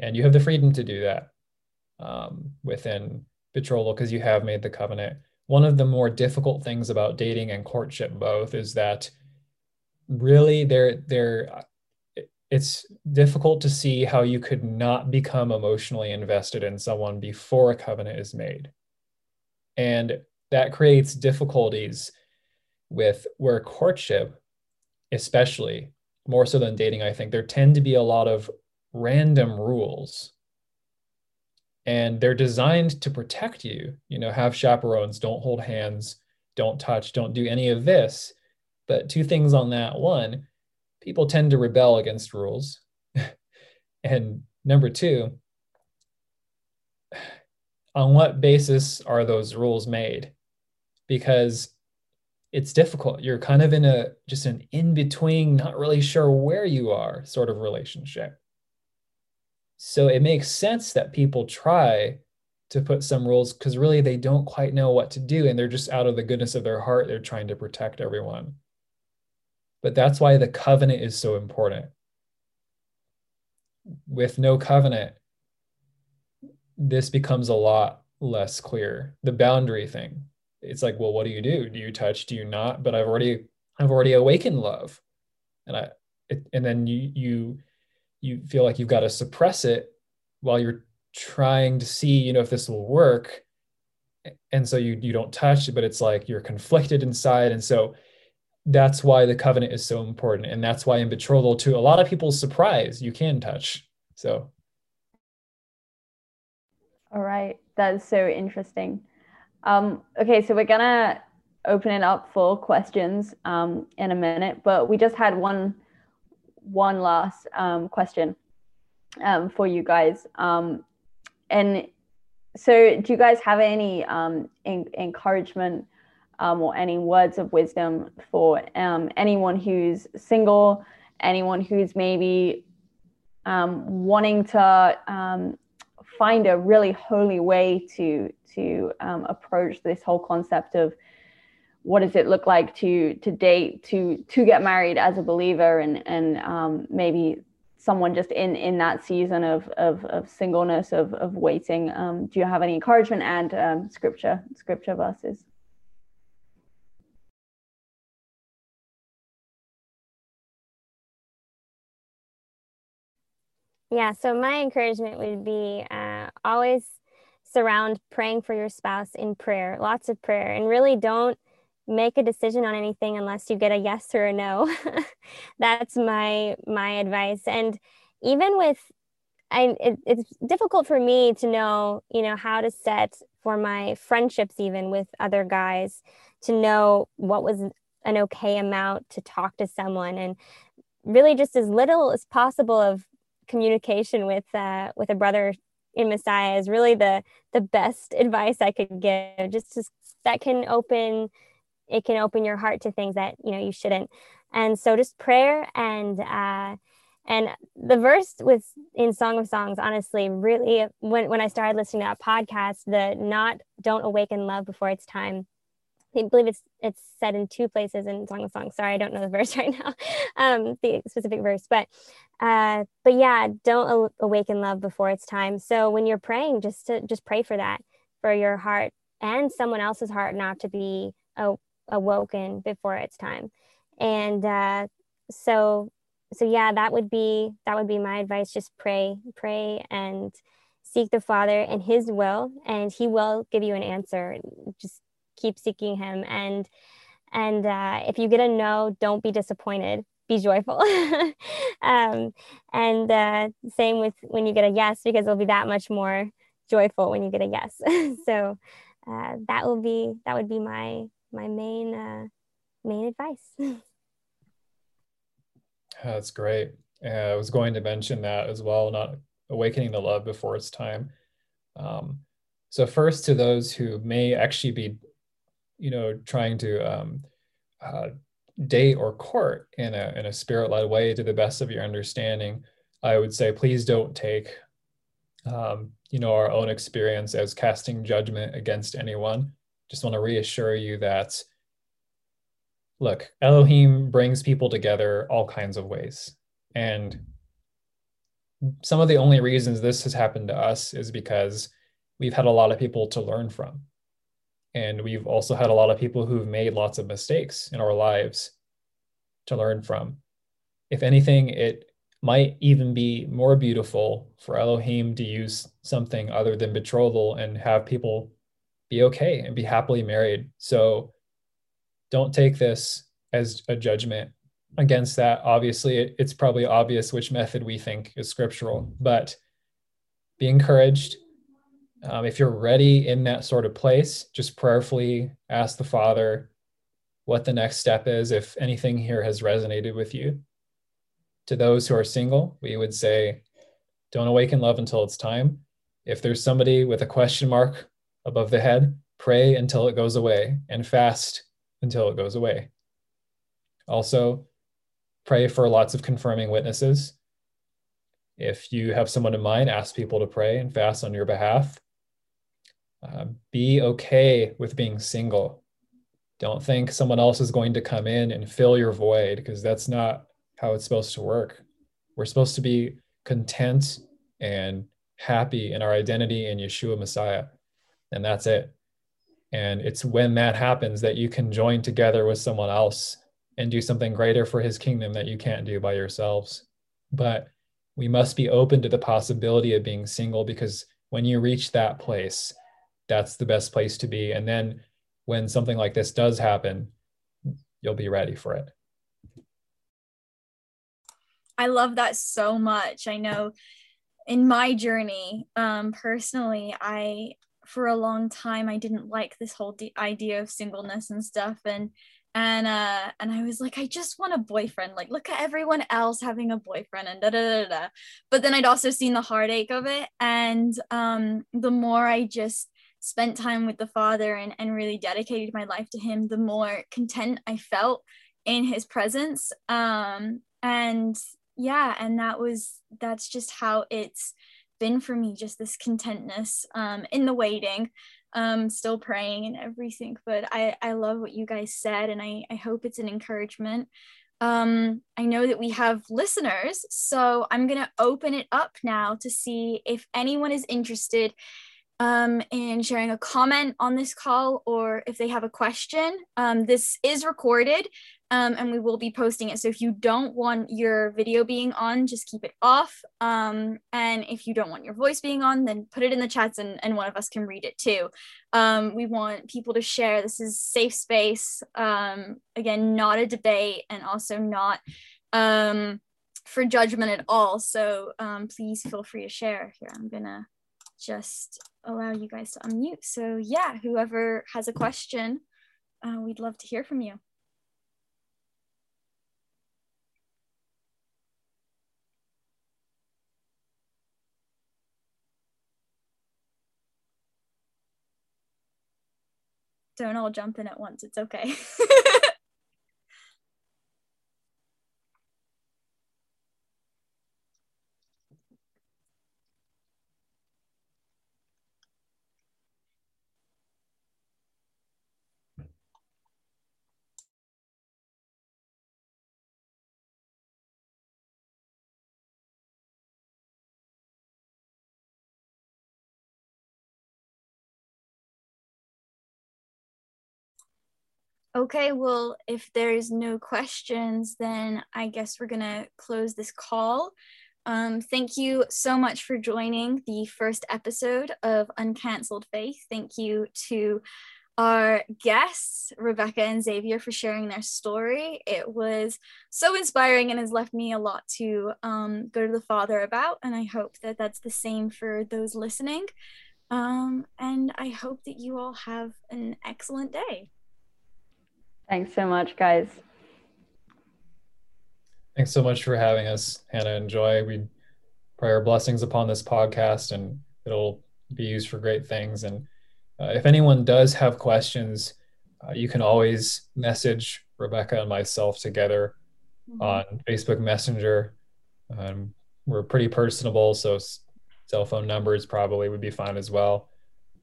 And you have the freedom to do that um, within betrothal because you have made the covenant. One of the more difficult things about dating and courtship both is that really they're they're it's difficult to see how you could not become emotionally invested in someone before a covenant is made. And that creates difficulties with where courtship, especially more so than dating, I think there tend to be a lot of random rules. And they're designed to protect you. You know, have chaperones, don't hold hands, don't touch, don't do any of this. But two things on that. One, people tend to rebel against rules. and number two, on what basis are those rules made? Because it's difficult. You're kind of in a just an in between, not really sure where you are sort of relationship. So it makes sense that people try to put some rules because really they don't quite know what to do and they're just out of the goodness of their heart, they're trying to protect everyone. But that's why the covenant is so important. With no covenant, this becomes a lot less clear. The boundary thing. It's like, well, what do you do? Do you touch? Do you not? But I've already I've already awakened love. And I it, and then you you you feel like you've got to suppress it while you're trying to see, you know, if this will work. And so you you don't touch, but it's like you're conflicted inside. And so that's why the covenant is so important. And that's why in betrothal to a lot of people's surprise you can touch. So. All right. That's so interesting. Um, okay so we're gonna open it up for questions um, in a minute, but we just had one one last um, question um, for you guys. Um, and so, do you guys have any um, encouragement um, or any words of wisdom for um, anyone who's single, anyone who's maybe um, wanting to um, find a really holy way to to um, approach this whole concept of what does it look like to to date to to get married as a believer and and um, maybe someone just in in that season of of, of singleness of of waiting um, do you have any encouragement and um, scripture scripture verses? Yeah, so my encouragement would be uh, always surround praying for your spouse in prayer, lots of prayer, and really don't make a decision on anything unless you get a yes or a no. That's my my advice. And even with I, it, it's difficult for me to know, you know, how to set for my friendships, even with other guys, to know what was an okay amount to talk to someone, and really just as little as possible of communication with uh, with a brother in Messiah is really the the best advice I could give. Just, just that can open it can open your heart to things that you know you shouldn't. And so just prayer and uh, and the verse with in Song of Songs, honestly, really when when I started listening to that podcast, the not don't awaken love before it's time I believe it's it's said in two places in Song of Songs. Sorry, I don't know the verse right now, um, the specific verse, but uh, but yeah, don't awaken love before it's time. So when you're praying, just to just pray for that, for your heart and someone else's heart not to be awoken before it's time, and uh, so so yeah, that would be that would be my advice. Just pray, pray, and seek the Father and His will, and He will give you an answer. Just keep seeking him. And and uh, if you get a no don't be disappointed. Be joyful. Um, and uh, same with when you get a yes because it'll be that much more joyful when you get a yes. So uh, that will be that would be my my main uh, main advice. That's great. I was going to mention that as well not awakening the love before it's time. Um, so first to those who may actually be you know, trying to um, uh, date or court in a, in a spirit led way to the best of your understanding, I would say please don't take, um, you know, our own experience as casting judgment against anyone. Just want to reassure you that, look, Elohim brings people together all kinds of ways. And some of the only reasons this has happened to us is because we've had a lot of people to learn from and we've also had a lot of people who've made lots of mistakes in our lives to learn from. If anything, it might even be more beautiful for Elohim to use something other than betrothal and have people be okay and be happily married. So don't take this as a judgment against that. Obviously, it's probably obvious which method we think is scriptural, but be encouraged um, if you're ready in that sort of place, just prayerfully ask the Father what the next step is, if anything here has resonated with you. To those who are single, we would say, don't awaken love until it's time. If there's somebody with a question mark above the head, pray until it goes away and fast until it goes away. Also, pray for lots of confirming witnesses. If you have someone in mind, ask people to pray and fast on your behalf. Uh, be okay with being single. Don't think someone else is going to come in and fill your void because that's not how it's supposed to work. We're supposed to be content and happy in our identity in Yeshua Messiah. And that's it. And it's when that happens that you can join together with someone else and do something greater for his kingdom that you can't do by yourselves. But we must be open to the possibility of being single because when you reach that place, that's the best place to be. And then when something like this does happen, you'll be ready for it. I love that so much. I know in my journey, um, personally, I for a long time I didn't like this whole de- idea of singleness and stuff and and uh and I was like I just want a boyfriend like look at everyone else having a boyfriend and da da da da. But then I'd also seen the heartache of it and um the more I just spent time with the father and and really dedicated my life to him the more content I felt in his presence um and yeah and that was that's just how it's been for me just this contentness um, in the waiting um, still praying and everything but I, I love what you guys said and I, I hope it's an encouragement um, I know that we have listeners so I'm gonna open it up now to see if anyone is interested um, in sharing a comment on this call or if they have a question. Um, this is recorded um, and we will be posting it. So if you don't want your video being on, just keep it off. Um, and if you don't want your voice being on, then put it in the chats and, and one of us can read it too. Um, we want people to share. This is safe space. Um, again, not a debate and also not um, for judgment at all. So um, please feel free to share. Here, I'm gonna just allow you guys to unmute. So yeah, whoever has a question, uh, we'd love to hear from you. Don't all jump in at once. It's okay. Okay, well, if there's no questions, then I guess we're gonna close this call. Um, thank you so much for joining the first episode of Uncancelled Faith. Thank you to our guests, Rebecca and Xavier, for sharing their story. It was so inspiring and has left me a lot to um, go to the Father about. And I hope that that's the same for those listening. Um, and I hope that you all have an excellent day. Thanks so much, guys. Thanks so much for having us, Hannah and Joy. We pray our blessings upon this podcast and it'll be used for great things. And uh, if anyone does have questions, uh, you can always message Rebecca and myself together mm-hmm. on Facebook Messenger. Um, we're pretty personable, so cell phone numbers probably would be fine as well.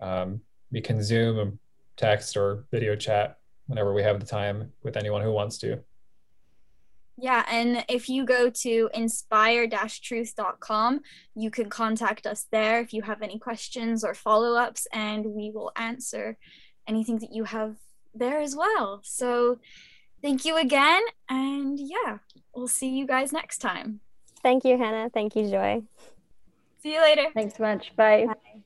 Um, we can Zoom, text, or video chat whenever we have the time with anyone who wants to. Yeah, and if you go to inspire-truth.com, you can contact us there if you have any questions or follow-ups and we will answer anything that you have there as well. So thank you again and yeah, we'll see you guys next time. Thank you, Hannah. Thank you, Joy. See you later. Thanks so much. Bye. Bye.